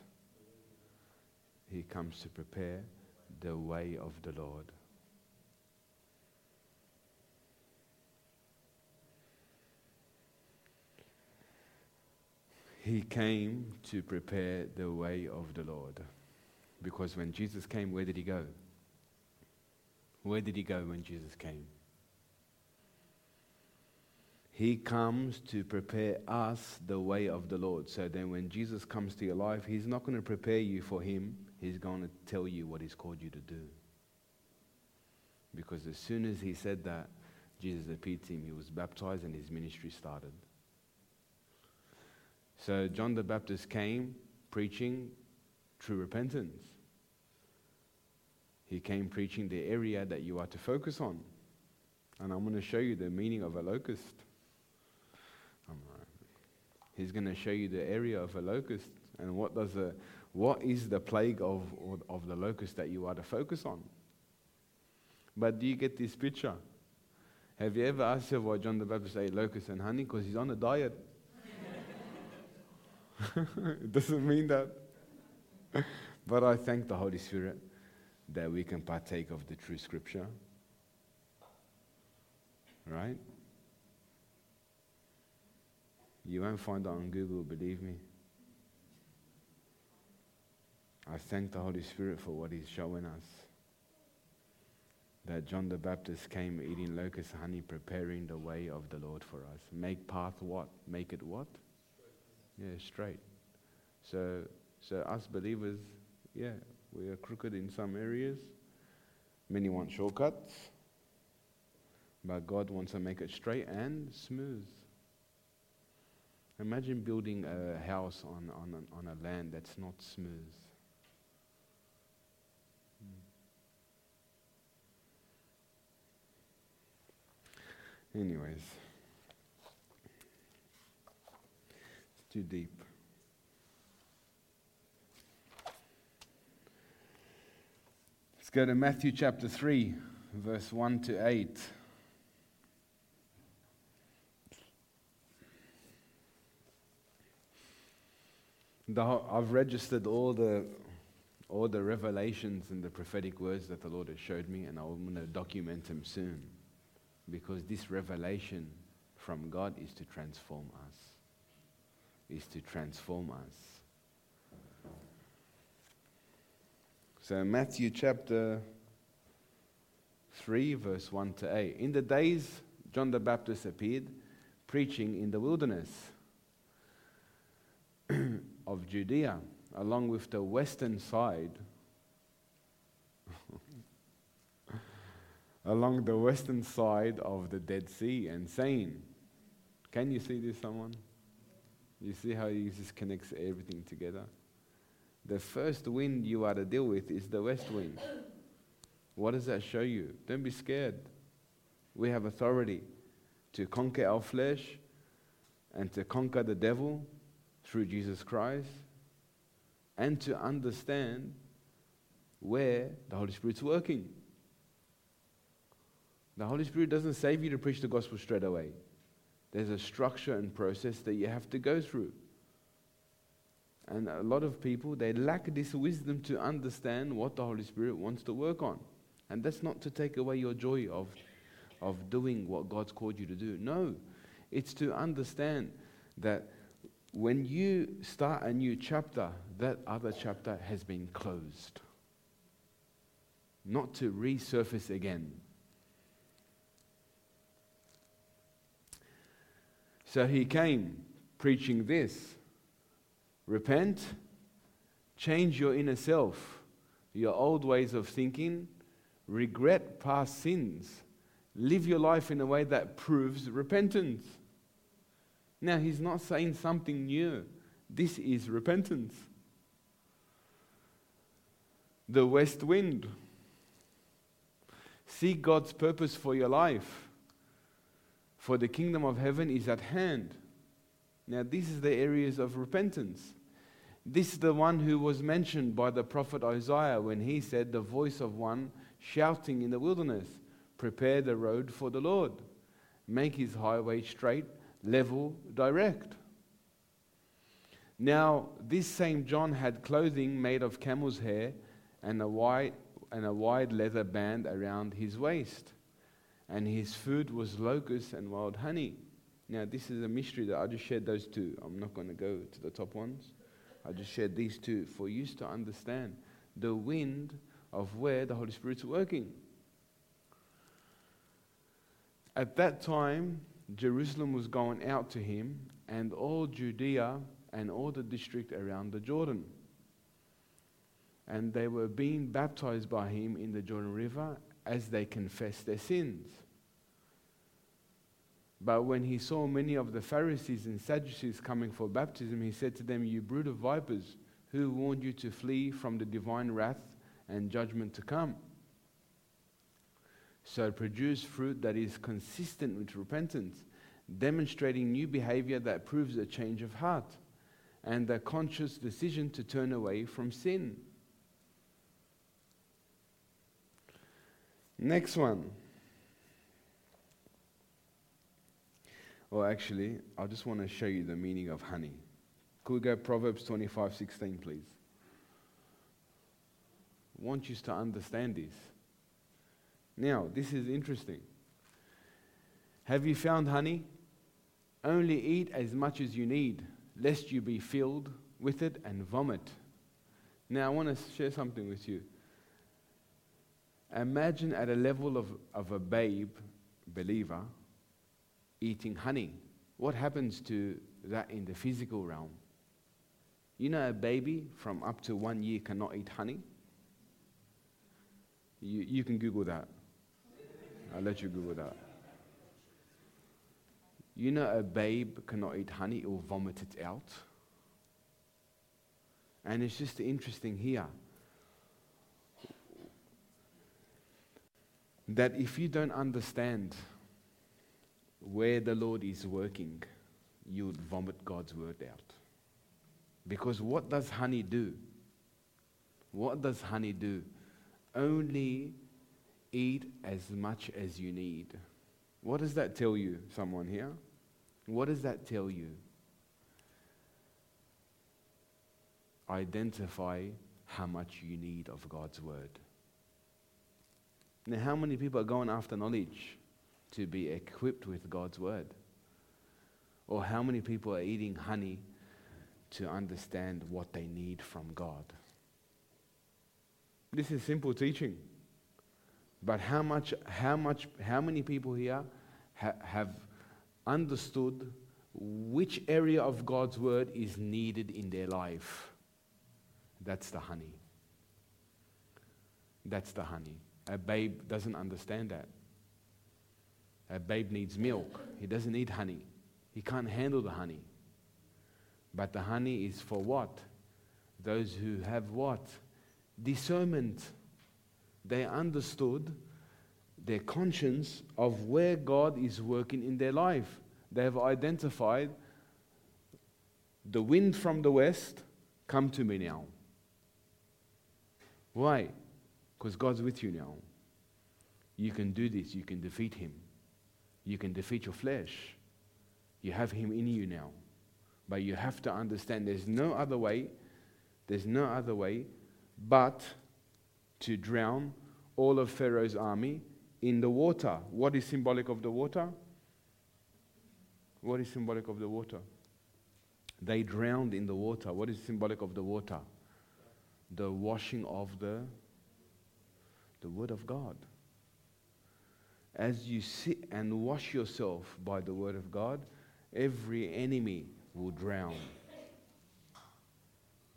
He comes to prepare the way of the Lord. He came to prepare the way of the Lord. Because when Jesus came, where did he go? Where did he go when Jesus came? He comes to prepare us the way of the Lord. So then, when Jesus comes to your life, He's not going to prepare you for Him, He's going to tell you what He's called you to do. Because as soon as He said that, Jesus appeared to him, he was baptized, and his ministry started. So John the Baptist came preaching true repentance. He came preaching the area that you are to focus on. And I'm going to show you the meaning of a locust. He's going to show you the area of a locust and what does a, what is the plague of, of the locust that you are to focus on. But do you get this picture? Have you ever asked yourself why John the Baptist ate locusts and honey? Because he's on a diet. [LAUGHS] it doesn't mean that. but I thank the Holy Spirit that we can partake of the true scripture. Right? You won't find that on Google, believe me. I thank the Holy Spirit for what He's showing us. That John the Baptist came eating locust honey, preparing the way of the Lord for us. Make path what? Make it what? Yeah, straight. So, so us believers, yeah, we are crooked in some areas. Many want shortcuts, but God wants to make it straight and smooth. Imagine building a house on, on, on a land that's not smooth. Hmm. Anyways, it's too deep. Let's go to Matthew chapter 3, verse 1 to 8. The, I've registered all the, all the revelations and the prophetic words that the Lord has showed me, and I'm going to document them soon. Because this revelation from God is to transform us, is to transform us. So, Matthew chapter 3, verse 1 to 8. In the days John the Baptist appeared, preaching in the wilderness of Judea, along with the western side, [LAUGHS] along the western side of the Dead Sea, and saying, Can you see this, someone? You see how he just connects everything together? The first wind you are to deal with is the west wind. What does that show you? Don't be scared. We have authority to conquer our flesh and to conquer the devil through Jesus Christ and to understand where the Holy Spirit's working. The Holy Spirit doesn't save you to preach the gospel straight away. There's a structure and process that you have to go through. And a lot of people, they lack this wisdom to understand what the Holy Spirit wants to work on. And that's not to take away your joy of, of doing what God's called you to do. No, it's to understand that when you start a new chapter, that other chapter has been closed. Not to resurface again. So he came preaching this repent, change your inner self, your old ways of thinking, regret past sins, live your life in a way that proves repentance. Now, he's not saying something new. This is repentance. The west wind. Seek God's purpose for your life, for the kingdom of heaven is at hand. Now, this is the areas of repentance. This is the one who was mentioned by the prophet Isaiah when he said, The voice of one shouting in the wilderness, Prepare the road for the Lord, make his highway straight level, direct. Now, this same John had clothing made of camel's hair and a wide, and a wide leather band around his waist. And his food was locusts and wild honey. Now, this is a mystery that I just shared those two. I'm not going to go to the top ones. I just shared these two for you to understand the wind of where the Holy Spirit's working. At that time, Jerusalem was going out to him, and all Judea and all the district around the Jordan. And they were being baptized by him in the Jordan River as they confessed their sins. But when he saw many of the Pharisees and Sadducees coming for baptism, he said to them, You brood of vipers, who warned you to flee from the divine wrath and judgment to come? So produce fruit that is consistent with repentance, demonstrating new behavior that proves a change of heart and a conscious decision to turn away from sin. Next one. Well, actually, I just want to show you the meaning of honey. Could we go Proverbs 25 16, please? I want you to understand this. Now, this is interesting. Have you found honey? Only eat as much as you need, lest you be filled with it and vomit. Now, I want to share something with you. Imagine at a level of, of a babe, believer, eating honey. What happens to that in the physical realm? You know, a baby from up to one year cannot eat honey. You, you can Google that. I'll let you Google that. You know, a babe cannot eat honey, it will vomit it out. And it's just interesting here that if you don't understand where the Lord is working, you would vomit God's word out. Because what does honey do? What does honey do? Only eat as much as you need. What does that tell you, someone here? What does that tell you? Identify how much you need of God's word. Now, how many people are going after knowledge to be equipped with God's word? Or how many people are eating honey to understand what they need from God? This is simple teaching. But how much, how much, how many people here ha- have understood which area of God's word is needed in their life? That's the honey. That's the honey. A babe doesn't understand that. A babe needs milk. He doesn't need honey. He can't handle the honey. But the honey is for what? Those who have what? Discernment they understood their conscience of where God is working in their life. They have identified the wind from the west, come to me now. Why? Because God's with you now. You can do this. You can defeat him. You can defeat your flesh. You have him in you now. But you have to understand there's no other way, there's no other way but to drown all of Pharaoh's army in the water. What is symbolic of the water? What is symbolic of the water? They drowned in the water. What is symbolic of the water? The washing of the, the Word of God. As you sit and wash yourself by the Word of God, every enemy will drown.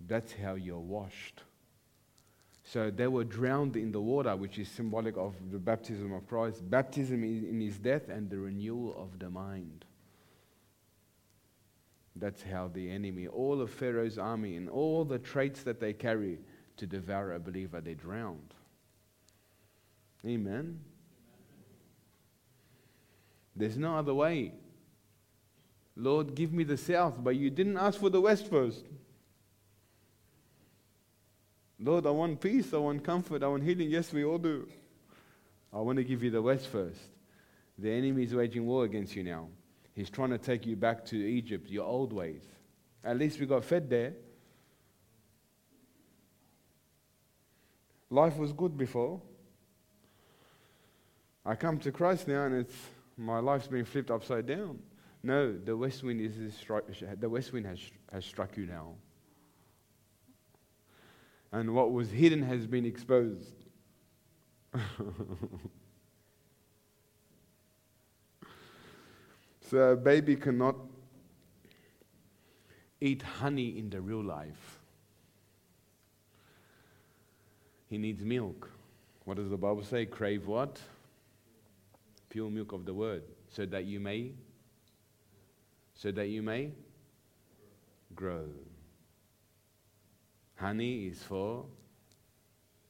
That's how you're washed. So they were drowned in the water, which is symbolic of the baptism of Christ, baptism in his death, and the renewal of the mind. That's how the enemy, all of Pharaoh's army, and all the traits that they carry to devour a believer, they drowned. Amen. There's no other way. Lord, give me the south, but you didn't ask for the west first. Lord, I want peace, I want comfort, I want healing. Yes, we all do. I want to give you the west first. The enemy is waging war against you now. He's trying to take you back to Egypt, your old ways. At least we got fed there. Life was good before. I come to Christ now and it's my life's been flipped upside down. No, the west wind is, is the west wind has, has struck you now. And what was hidden has been exposed. [LAUGHS] so a baby cannot eat honey in the real life. He needs milk. What does the Bible say? Crave what? Pure milk of the word, so that you may so that you may grow. Honey is for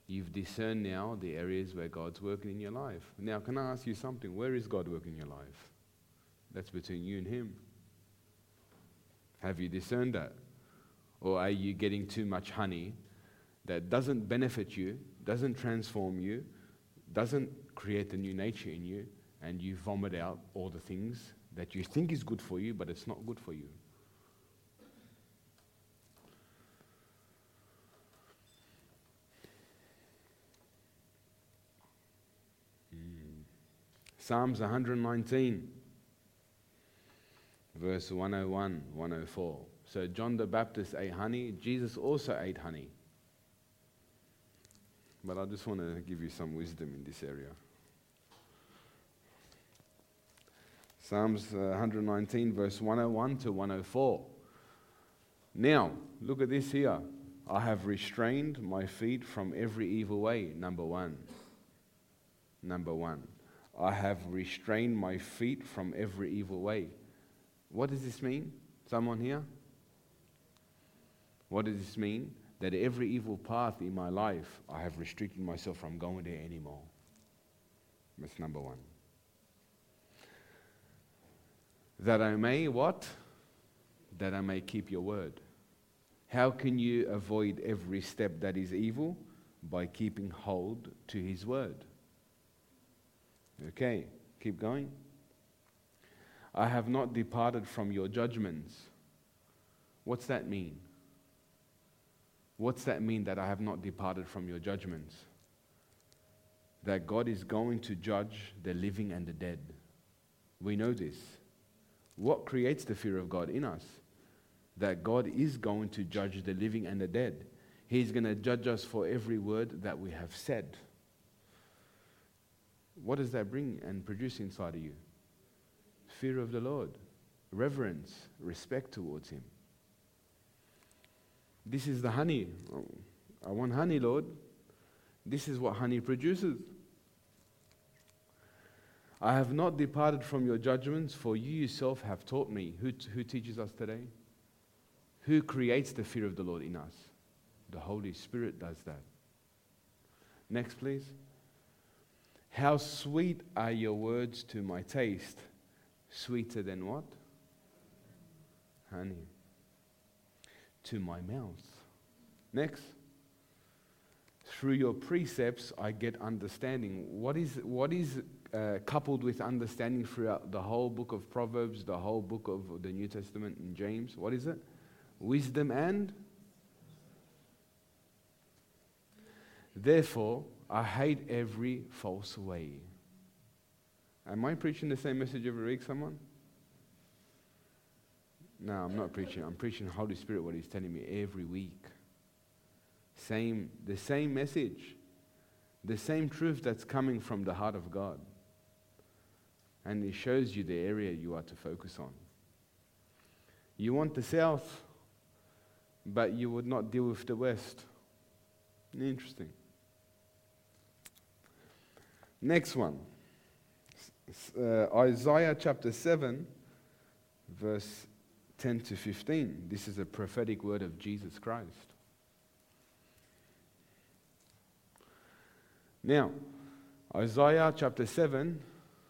you've discerned now the areas where God's working in your life. Now, can I ask you something? Where is God working in your life? That's between you and Him. Have you discerned that? Or are you getting too much honey that doesn't benefit you, doesn't transform you, doesn't create a new nature in you, and you vomit out all the things that you think is good for you, but it's not good for you. Psalms 119, verse 101, 104. So John the Baptist ate honey, Jesus also ate honey. But I just want to give you some wisdom in this area. Psalms 119, uh, verse 101 to 104. Now, look at this here. I have restrained my feet from every evil way. Number one. Number one. I have restrained my feet from every evil way. What does this mean? Someone here? What does this mean? That every evil path in my life, I have restricted myself from going there anymore. That's number one. that I may what? That I may keep your word. How can you avoid every step that is evil? By keeping hold to his word. Okay, keep going. I have not departed from your judgments. What's that mean? What's that mean that I have not departed from your judgments? That God is going to judge the living and the dead. We know this. What creates the fear of God in us? That God is going to judge the living and the dead. He's going to judge us for every word that we have said. What does that bring and produce inside of you? Fear of the Lord, reverence, respect towards Him. This is the honey. I want honey, Lord. This is what honey produces. I have not departed from your judgments, for you yourself have taught me. Who, t- who teaches us today? Who creates the fear of the Lord in us? The Holy Spirit does that. Next, please. How sweet are your words to my taste, sweeter than what? Honey. To my mouth. Next. through your precepts I get understanding. What is, what is uh, coupled with understanding throughout the whole book of Proverbs, the whole book of the New Testament and James? What is it? Wisdom and? Therefore, I hate every false way. Am I preaching the same message every week, someone? No, I'm not preaching. I'm preaching Holy Spirit what He's telling me every week. Same, the same message, the same truth that's coming from the heart of God. And He shows you the area you are to focus on. You want the South, but you would not deal with the West. Interesting. Next one uh, Isaiah chapter 7, verse 10 to 15. This is a prophetic word of Jesus Christ. Now, Isaiah chapter 7,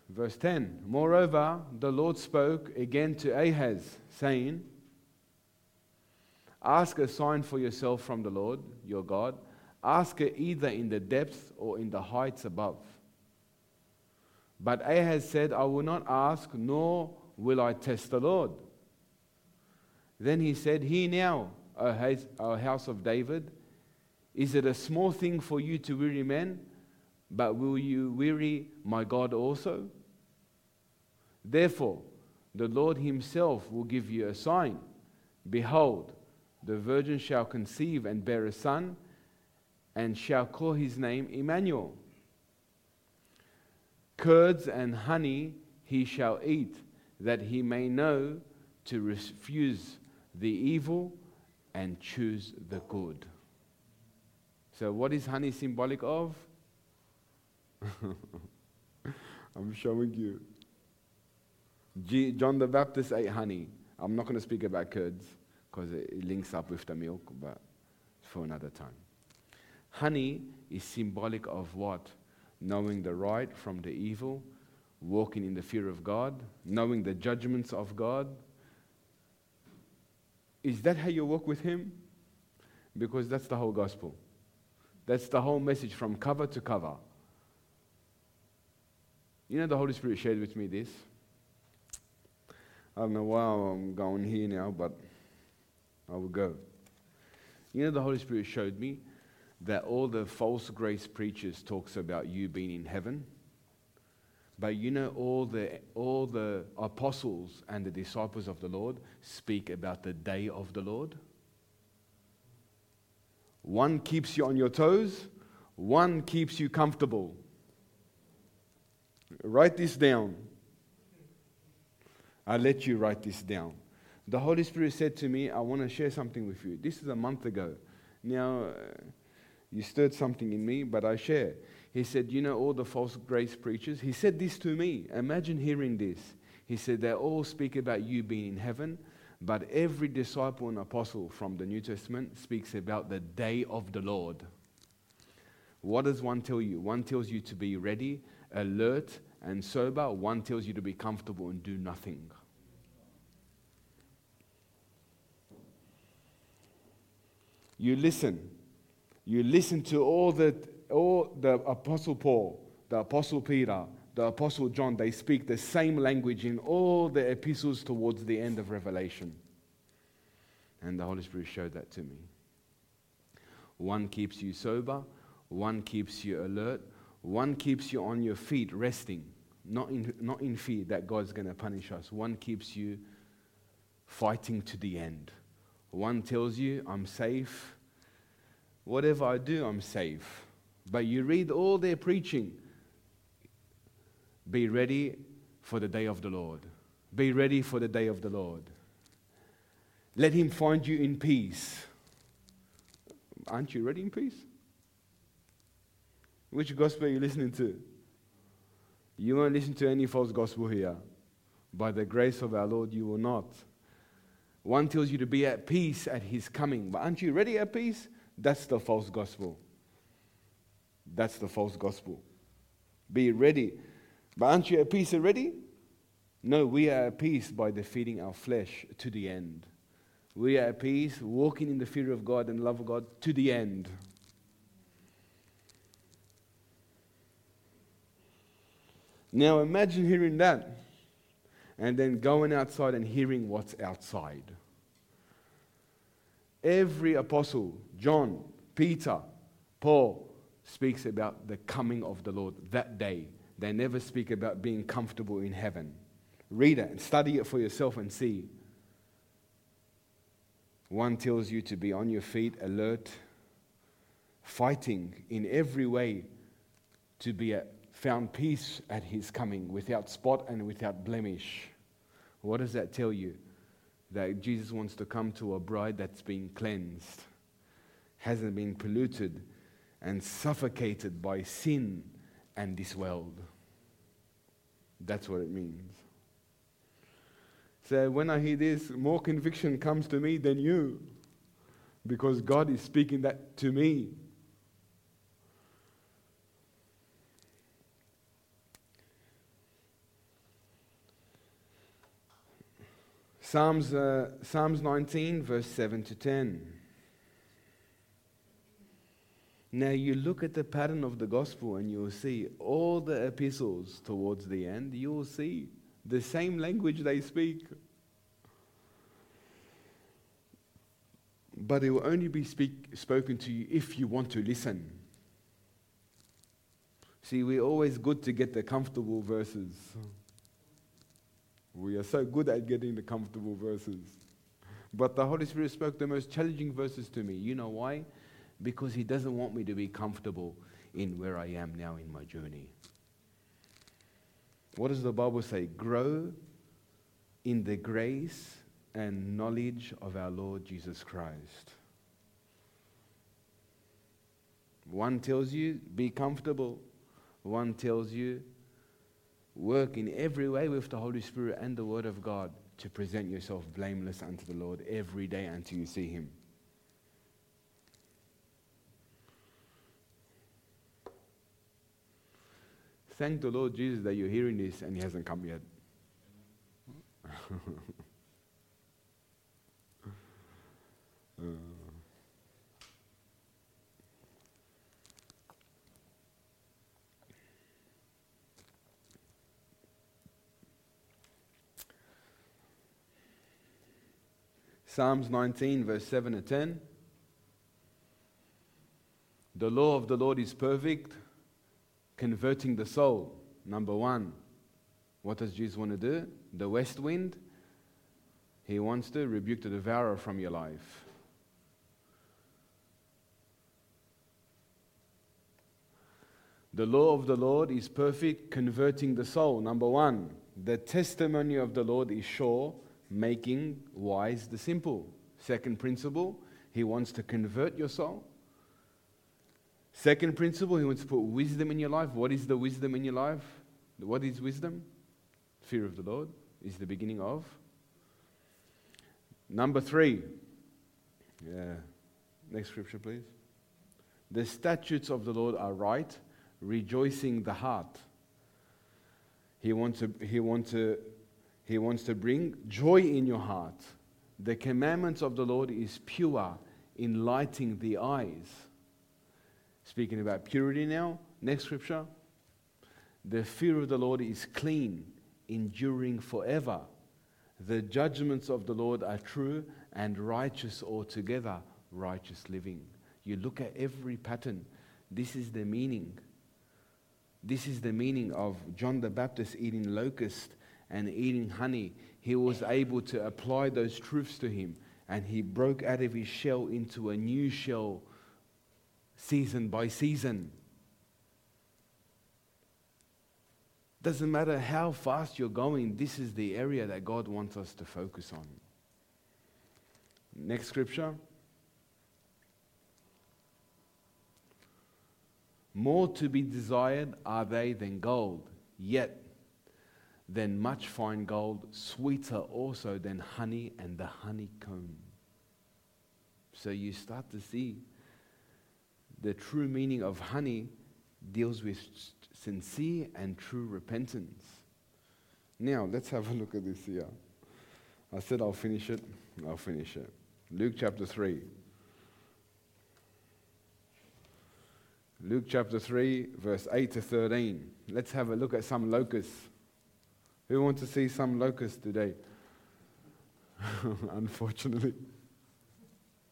verse 10. Moreover, the Lord spoke again to Ahaz, saying, Ask a sign for yourself from the Lord your God. Ask it either in the depths or in the heights above. But Ahaz said, I will not ask, nor will I test the Lord. Then he said, Hear now, O house of David, is it a small thing for you to weary men, but will you weary my God also? Therefore, the Lord himself will give you a sign. Behold, the virgin shall conceive and bear a son, and shall call his name Emmanuel curds and honey he shall eat, that he may know to refuse the evil and choose the good. So, what is honey symbolic of? [LAUGHS] I'm showing you. G- John the Baptist ate honey. I'm not going to speak about curds because it links up with the milk, but for another time. Honey is symbolic of what? Knowing the right from the evil, walking in the fear of God, knowing the judgments of God. Is that how you walk with Him? Because that's the whole gospel. That's the whole message from cover to cover. You know, the Holy Spirit shared with me this. I don't know why I'm going here now, but I will go. You know, the Holy Spirit showed me that all the false grace preachers talks about you being in heaven. But you know, all the, all the apostles and the disciples of the Lord speak about the day of the Lord. One keeps you on your toes, one keeps you comfortable. Write this down. I let you write this down. The Holy Spirit said to me, I want to share something with you. This is a month ago. Now, you stirred something in me, but I share. He said, You know, all the false grace preachers, he said this to me. Imagine hearing this. He said, They all speak about you being in heaven, but every disciple and apostle from the New Testament speaks about the day of the Lord. What does one tell you? One tells you to be ready, alert, and sober. One tells you to be comfortable and do nothing. You listen you listen to all the, all the Apostle Paul, the Apostle Peter, the Apostle John, they speak the same language in all the epistles towards the end of Revelation. And the Holy Spirit showed that to me. One keeps you sober, one keeps you alert, one keeps you on your feet resting, not in, not in fear that God's going to punish us. One keeps you fighting to the end. One tells you, I'm safe, whatever I do, I'm safe. But you read all their preaching. Be ready for the day of the Lord. Be ready for the day of the Lord. Let him find you in peace. Aren't you ready in peace? Which gospel are you listening to? You won't listen to any false gospel here. By the grace of our Lord, you will not. One tells you to be at peace at his coming. But aren't you ready at peace? That's the false gospel. That's the false gospel. Be ready. But aren't you at peace already? No, we are at peace by defeating our flesh to the end. We are at peace walking in the fear of God and love of God to the end. Now imagine hearing that and then going outside and hearing what's outside. Every apostle John, Peter, Paul, speaks about the coming of the Lord that day. They never speak about being comfortable in heaven. Read it and study it for yourself and see. One tells you to be on your feet, alert, fighting in every way to be found peace at his coming without spot and without blemish. What does that tell you? That Jesus wants to come to a bride that's been cleansed, hasn't been polluted and suffocated by sin and this world. That's what it means. So when I hear this, more conviction comes to me than you because God is speaking that to me. Psalms, uh, Psalms 19, verse 7 to 10. Now, you look at the pattern of the gospel and you'll see all the epistles towards the end, you'll see the same language they speak. But it will only be speak, spoken to you if you want to listen. See, we're always good to get the comfortable verses. We are so good at getting the comfortable verses. But the Holy Spirit spoke the most challenging verses to me. You know why? Because He doesn't want me to be comfortable in where I am now in my journey. What does the Bible say? Grow in the grace and knowledge of our Lord Jesus Christ. One tells you, be comfortable. One tells you, Work in every way with the Holy Spirit and the Word of God to present yourself blameless unto the Lord every day until you see Him. Thank the Lord Jesus that you're hearing this and He hasn't come yet. uh. Psalms 19, verse 7 to 10. The law of the Lord is perfect, converting the soul. Number one. What does Jesus want to do? The west wind. He wants to rebuke the devourer from your life. The law of the Lord is perfect, converting the soul. Number one. The testimony of the Lord is sure, making wise the simple. Second principle, he wants to convert your soul. Second principle, he wants to put wisdom in your life. What is the wisdom in your life? What is wisdom? Fear of the Lord is the beginning of. Number three, yeah, next scripture, please. The statutes of the Lord are right, rejoicing the heart. He wants to, he wants to he wants to bring joy in your heart. The commandments of the Lord is pure, enlightening the eyes. Speaking about purity now, next scripture. The fear of the Lord is clean, enduring forever. The judgments of the Lord are true and righteous altogether, righteous living. You look at every pattern. This is the meaning. This is the meaning of John the Baptist eating locust and eating honey, he was able to apply those truths to him. And he broke out of his shell into a new shell season by season. Doesn't matter how fast you're going, this is the area that God wants us to focus on. Next scripture. More to be desired are they than gold, yet than much fine gold, sweeter also than honey and the honeycomb. So you start to see the true meaning of honey deals with sincere and true repentance. Now, let's have a look at this here. I said I'll finish it. I'll finish it. Luke chapter 3. Luke chapter 3, verse 8 to 13. Let's have a look at some locusts. Who wants to see some locusts today? [LAUGHS] Unfortunately.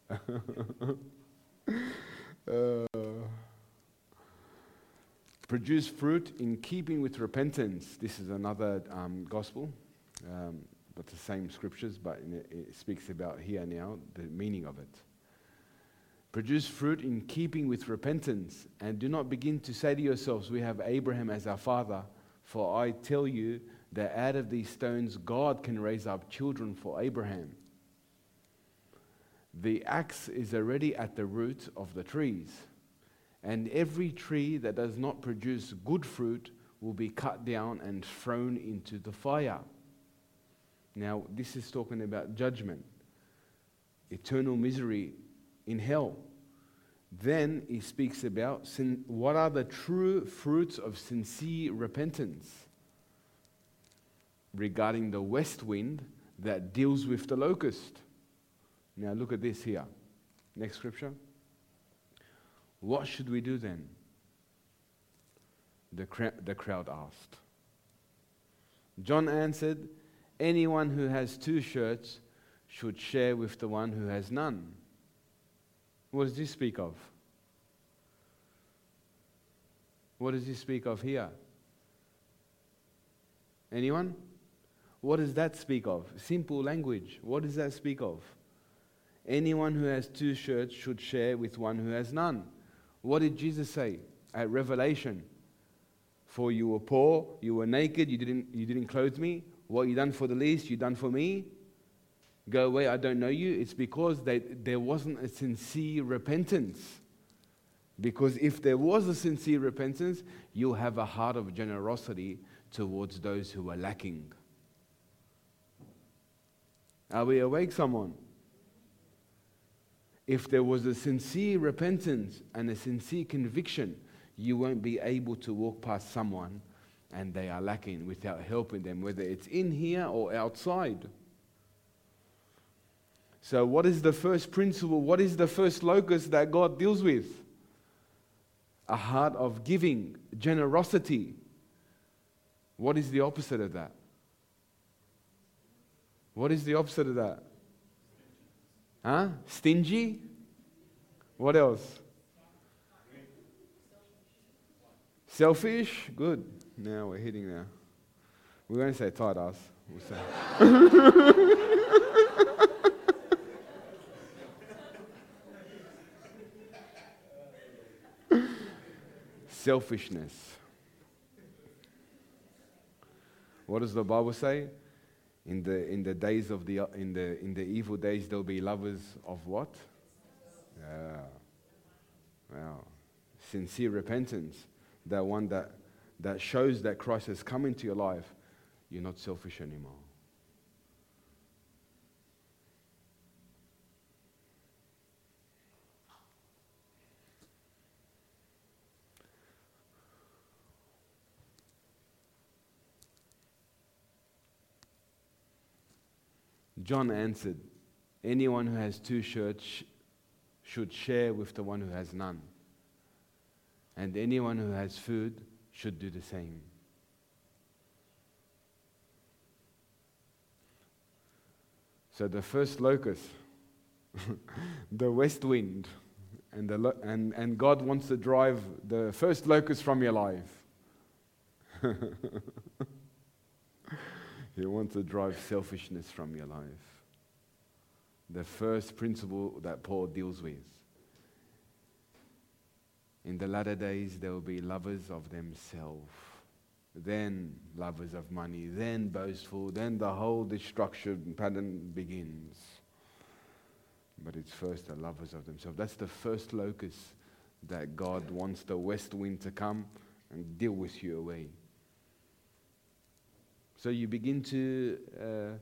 [LAUGHS] uh, produce fruit in keeping with repentance. This is another um, gospel, um, but the same scriptures, but it, it speaks about here now the meaning of it. Produce fruit in keeping with repentance, and do not begin to say to yourselves, We have Abraham as our father, for I tell you that out of these stones God can raise up children for Abraham. The axe is already at the root of the trees, and every tree that does not produce good fruit will be cut down and thrown into the fire. Now, this is talking about judgment, eternal misery in hell. Then he speaks about sin, what are the true fruits of sincere repentance regarding the west wind that deals with the locust. Now, look at this here. Next scripture. What should we do then? The, cra- the crowd asked. John answered, Anyone who has two shirts should share with the one who has none. What does this speak of? What does this speak of here? Anyone? What does that speak of? Simple language. What does that speak of? Anyone who has two shirts should share with one who has none. What did Jesus say at Revelation? For you were poor, you were naked, you didn't, you didn't clothe me. What you done for the least, you done for me. Go away, I don't know you. It's because they, there wasn't a sincere repentance. Because if there was a sincere repentance, you'll have a heart of generosity towards those who are lacking. Are we awake, someone? If there was a sincere repentance and a sincere conviction, you won't be able to walk past someone and they are lacking without helping them, whether it's in here or outside. So, what is the first principle? What is the first locus that God deals with? A heart of giving, generosity. What is the opposite of that? What is the opposite of that? Huh? Stingy? What else? Selfish? Good. Now we're hitting there. We won't say tight ass. We'll say. [LAUGHS] Selfishness. What does the Bible say? In the, in the days of the, in the, in the evil days, there'll be lovers of what? Yeah. Sincere repentance. That one that, that shows that Christ has come into your life. You're not selfish anymore. John answered, Anyone who has two shirts should share with the one who has none. And anyone who has food should do the same. So the first locust, [LAUGHS] the west wind, and, the lo- and, and God wants to drive the first locust from your life. [LAUGHS] He wants to drive selfishness from your life. The first principle that Paul deals with. In the latter days, there will be lovers of themselves, then lovers of money, then boastful, then the whole destruction pattern begins. But it's first the lovers of themselves. That's the first locus that God wants the west wind to come and deal with you away. So you begin to uh,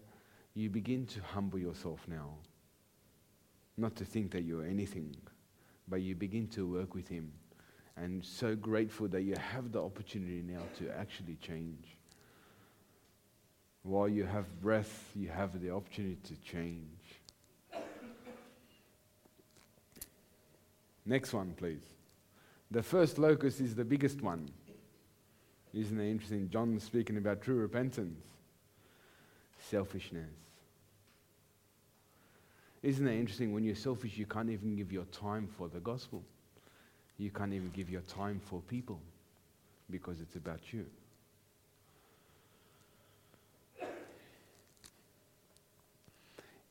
you begin to humble yourself now. Not to think that you're anything, but you begin to work with Him. And so grateful that you have the opportunity now to actually change. While you have breath, you have the opportunity to change. Next one, please. The first locust is the biggest one. Isn't it interesting? John speaking about true repentance, selfishness. Isn't it interesting? When you're selfish, you can't even give your time for the gospel. You can't even give your time for people because it's about you.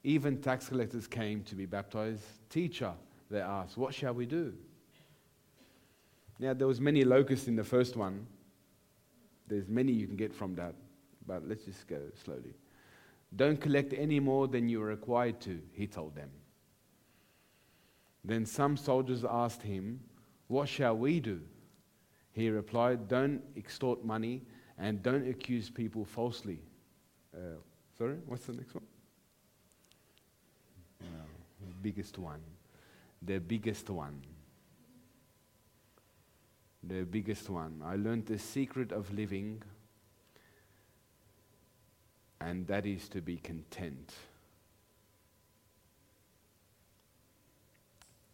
Even tax collectors came to be baptized. Teacher, they asked, what shall we do? Now, there was many locusts in the first one. There's many you can get from that, but let's just go slowly. Don't collect any more than you are required to, he told them. Then some soldiers asked him, What shall we do? He replied, Don't extort money and don't accuse people falsely. Uh, sorry, what's the next one? No, the biggest one. The biggest one. The biggest one. I learned the secret of living, and that is to be content.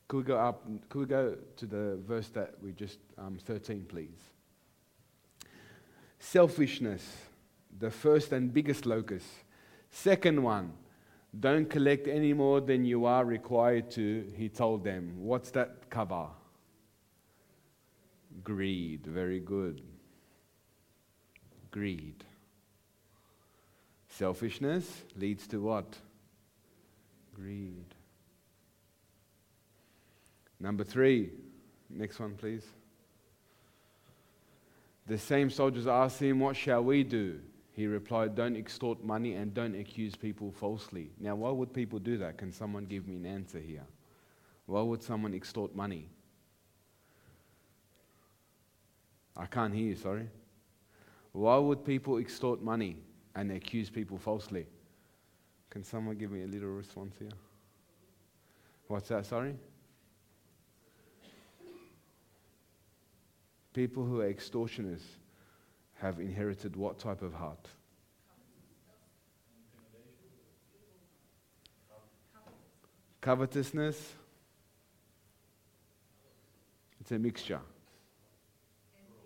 Could we go up? Could we go to the verse that we just, um, 13, please? Selfishness, the first and biggest locus. Second one, don't collect any more than you are required to, he told them. What's that cover? Greed. Very good. Greed. Selfishness leads to what? Greed. Number three. Next one, please. The same soldiers asked him, What shall we do? He replied, Don't extort money and don't accuse people falsely. Now, why would people do that? Can someone give me an answer here? Why would someone extort money? I can't hear you, sorry. Why would people extort money and accuse people falsely? Can someone give me a little response here? What's that, sorry? People who are extortioners have inherited what type of heart? Covetousness. It's a mixture.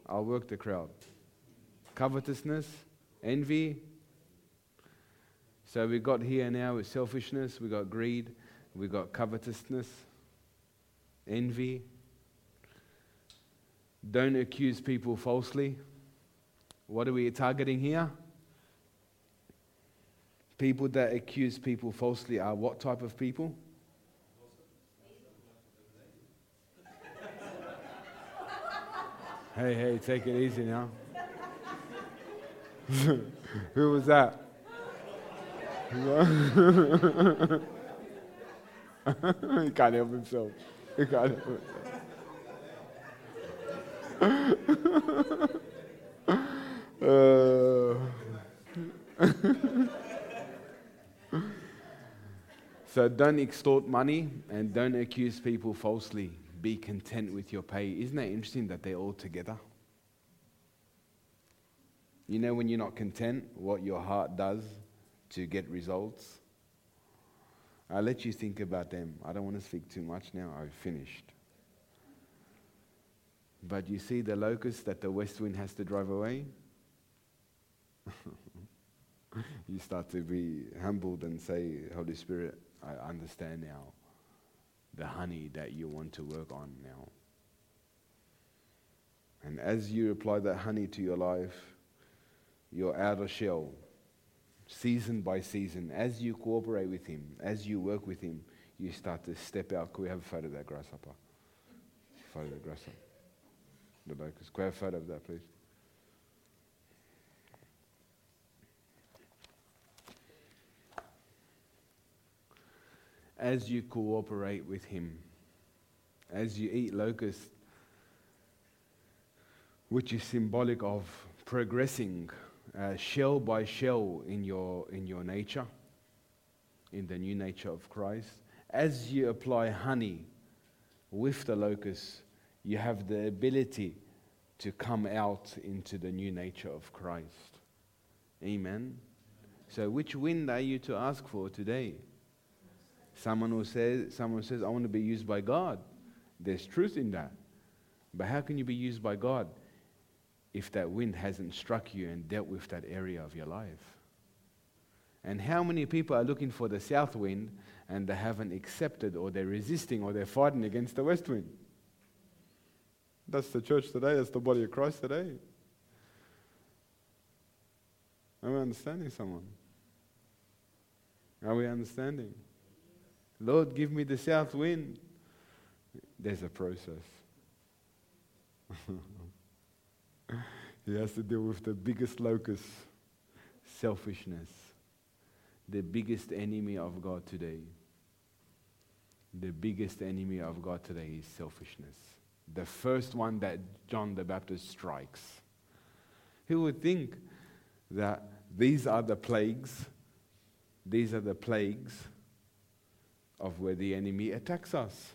I'll work the crowd. Covetousness, envy. So we got here now with selfishness, we got greed, we got covetousness, envy. Don't accuse people falsely. What are we targeting here? People that accuse people falsely are what type of people? Hey, hey, take it easy now. [LAUGHS] Who was that? [LAUGHS] he can't help himself. He can't help himself. [LAUGHS] Uh, so don't extort money and don't accuse people falsely. Be content with your pay. Isn't it interesting that they're all together? You know, when you're not content, what your heart does to get results? I'll let you think about them. I don't want to speak too much now. I've finished. But you see the locust that the west wind has to drive away? [LAUGHS] you start to be humbled and say, Holy Spirit, I understand now the honey that you want to work on now. And as you apply that honey to your life, your outer shell, season by season, as you cooperate with Him, as you work with Him, you start to step out. Could we have a photo of that grasshopper? Photo of the grasshopper. The locust. Could we have a photo of that, please? As you cooperate with Him, as you eat locust, which is symbolic of progressing uh, shell by shell in your, in your nature, in the new nature of Christ. As you apply honey with the locust, you have the ability to come out into the new nature of Christ. Amen. So, which wind are you to ask for today? Someone who says, someone says, I want to be used by God. There's truth in that. But how can you be used by God if that wind hasn't struck you and dealt with that area of your life? And how many people are looking for the south wind and they haven't accepted or they're resisting or they're fighting against the west wind? That's the church today, that's the body of Christ today. Are we understanding someone? Are we understanding? Lord, give me the south wind. There's a process. [LAUGHS] he has to deal with the biggest locus selfishness, the biggest enemy of God today. The biggest enemy of God today is selfishness. The first one that John the Baptist strikes. Who would think that these are the plagues, these are the plagues of where the enemy attacks us?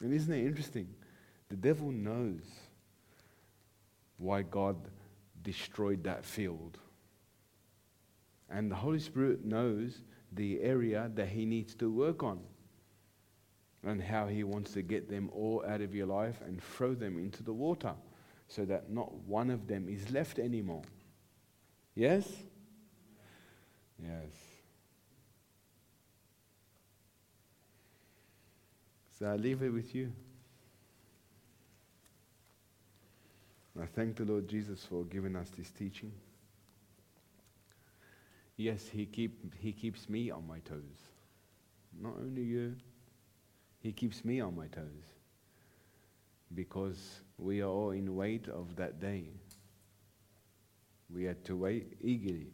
And isn't it interesting? The devil knows why God destroyed that field. And the Holy Spirit knows the area that He needs to work on and how He wants to get them all out of your life and throw them into the water so that not one of them is left anymore. Yes? Yes. So I leave it with you. And I thank the Lord Jesus for giving us this teaching. Yes, he, keep, he keeps me on my toes. Not only you, He keeps me on my toes. Because we are all in wait of that day. We had to wait eagerly,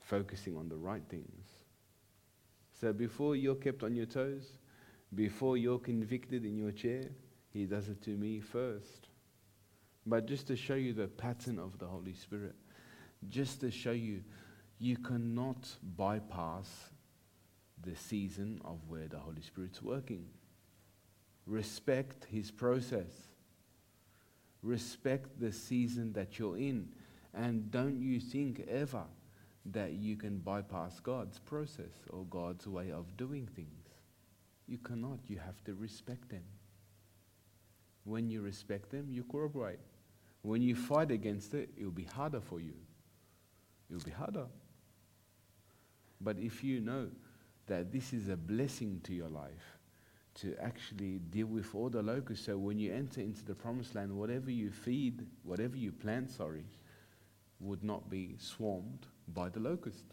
focusing on the right things. So before you're kept on your toes, before you're convicted in your chair, He does it to me first. But just to show you the pattern of the Holy Spirit, just to show you, you cannot bypass the season of where the Holy Spirit's working. Respect His process. Respect the season that you're in. And don't you think ever that you can bypass God's process or God's way of doing things. You cannot. You have to respect them. When you respect them, you cooperate. When you fight against it, it'll be harder for you. It'll be harder. But if you know that this is a blessing to your life, to actually deal with all the locusts, so when you enter into the promised land, whatever you feed, whatever you plant, sorry, would not be swarmed by the locust.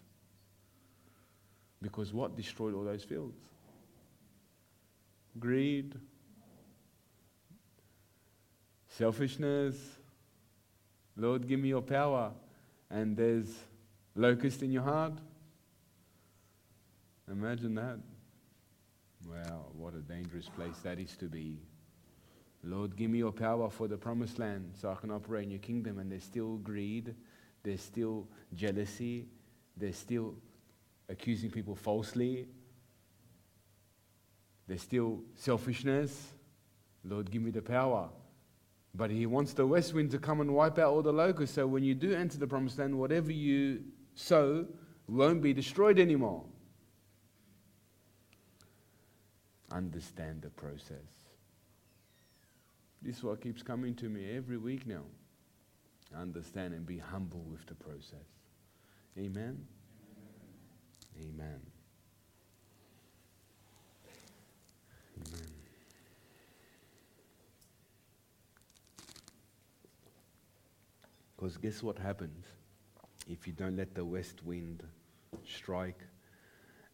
Because what destroyed all those fields? Greed, selfishness, Lord, give me your power. And there's locust in your heart. Imagine that. Wow, what a dangerous place that is to be. Lord, give me your power for the promised land so I can operate in your kingdom. And there's still greed, there's still jealousy, there's still accusing people falsely, there's still selfishness. Lord, give me the power. But he wants the west wind to come and wipe out all the locusts. So when you do enter the promised land, whatever you sow won't be destroyed anymore. Understand the process. This is what keeps coming to me every week now. Understand and be humble with the process. Amen. Amen. Amen. Because guess what happens if you don't let the west wind strike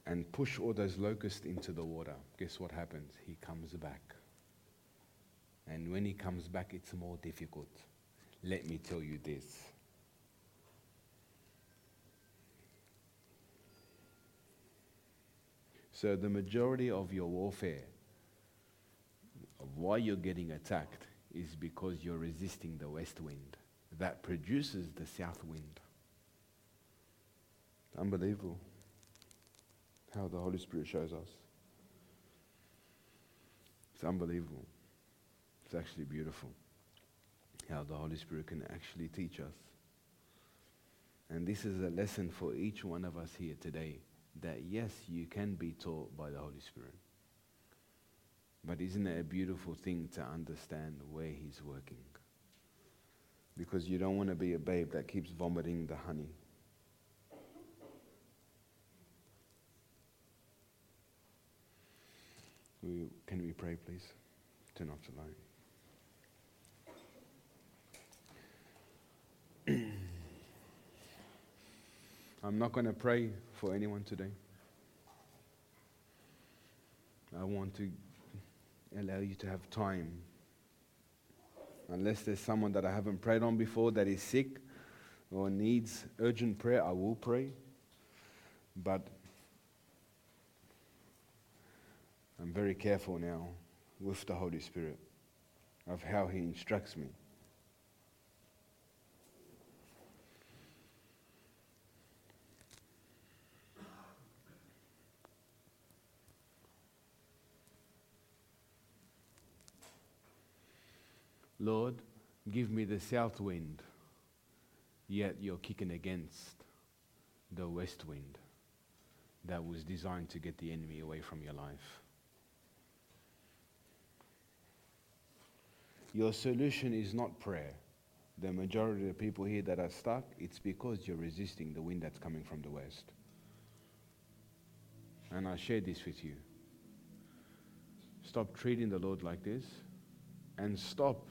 and push all those locusts into the water? Guess what happens? He comes back. And when he comes back, it's more difficult. Let me tell you this. So, the majority of your warfare, of why you're getting attacked, is because you're resisting the west wind that produces the south wind. Unbelievable how the Holy Spirit shows us. It's unbelievable. It's actually beautiful how the Holy Spirit can actually teach us. And this is a lesson for each one of us here today that yes, you can be taught by the Holy Spirit. But isn't it a beautiful thing to understand where He's working? Because you don't want to be a babe that keeps vomiting the honey. Can we pray, please? Turn off the light. [CLEARS THROAT] I'm not going to pray for anyone today. I want to allow you to have time. Unless there's someone that I haven't prayed on before that is sick or needs urgent prayer, I will pray. But I'm very careful now with the Holy Spirit of how He instructs me. Lord, give me the south wind, yet you're kicking against the west wind that was designed to get the enemy away from your life. Your solution is not prayer. The majority of people here that are stuck, it's because you're resisting the wind that's coming from the west. And I share this with you. Stop treating the Lord like this and stop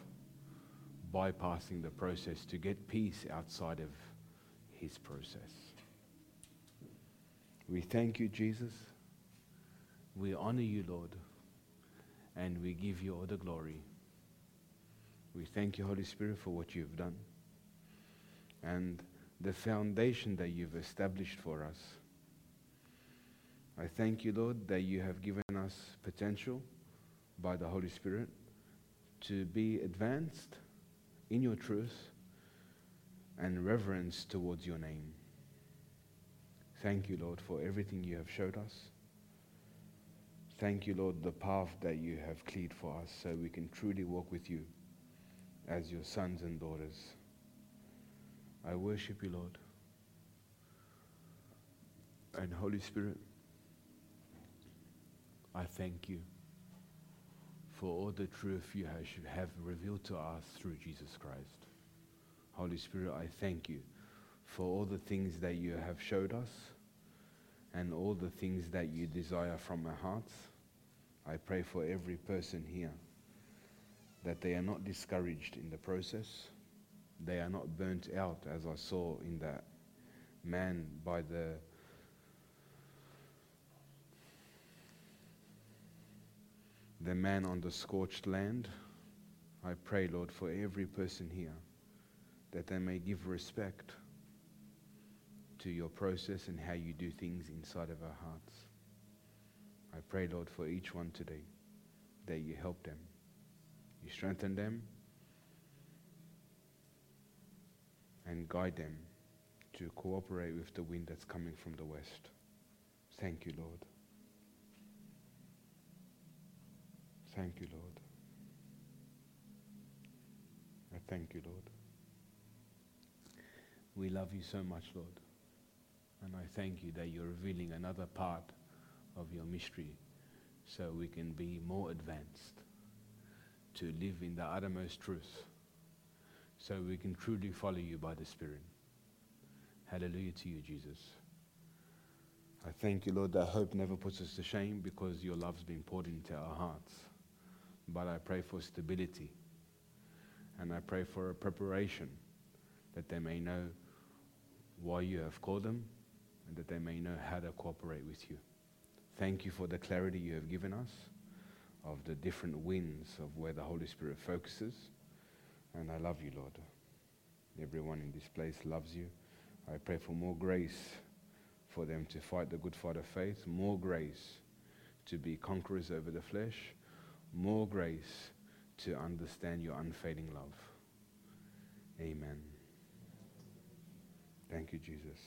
bypassing the process to get peace outside of His process. We thank you, Jesus. We honor you, Lord, and we give you all the glory. We thank you, Holy Spirit, for what you've done and the foundation that you've established for us. I thank you, Lord, that you have given us potential by the Holy Spirit to be advanced in your truth and reverence towards your name. Thank you, Lord, for everything you have showed us. Thank you, Lord, the path that you have cleared for us so we can truly walk with you as your sons and daughters. I worship you, Lord. And Holy Spirit, I thank you for all the truth you have revealed to us through Jesus Christ. Holy Spirit, I thank you for all the things that you have showed us and all the things that you desire from our hearts. I pray for every person here that they are not discouraged in the process. They are not burnt out, as I saw in that man by the the man on the scorched land. I pray, Lord, for every person here that they may give respect to your process and how you do things inside of our hearts. I pray, Lord, for each one today that you help them. You strengthen them and guide them to cooperate with the wind that's coming from the west. Thank you, Lord. Thank you, Lord. I thank you, Lord. We love you so much, Lord. And I thank you that you're revealing another part of your mystery so we can be more advanced to live in the uttermost truth so we can truly follow you by the Spirit. Hallelujah to you, Jesus. I thank you, Lord, that hope never puts us to shame because your love's been poured into our hearts. But I pray for stability and I pray for a preparation that they may know why you have called them and that they may know how to cooperate with you. Thank you for the clarity you have given us of the different winds of where the Holy Spirit focuses. And I love you, Lord. Everyone in this place loves you. I pray for more grace for them to fight the good fight of faith, more grace to be conquerors over the flesh, more grace to understand your unfading love. Amen. Thank you, Jesus.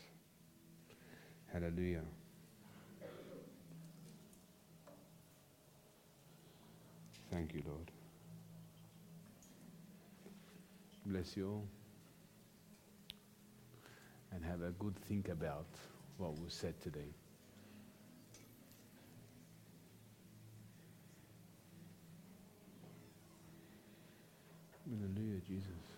Hallelujah. Thank you, Lord. Bless you all. And have a good think about what was said today. Hallelujah, Jesus.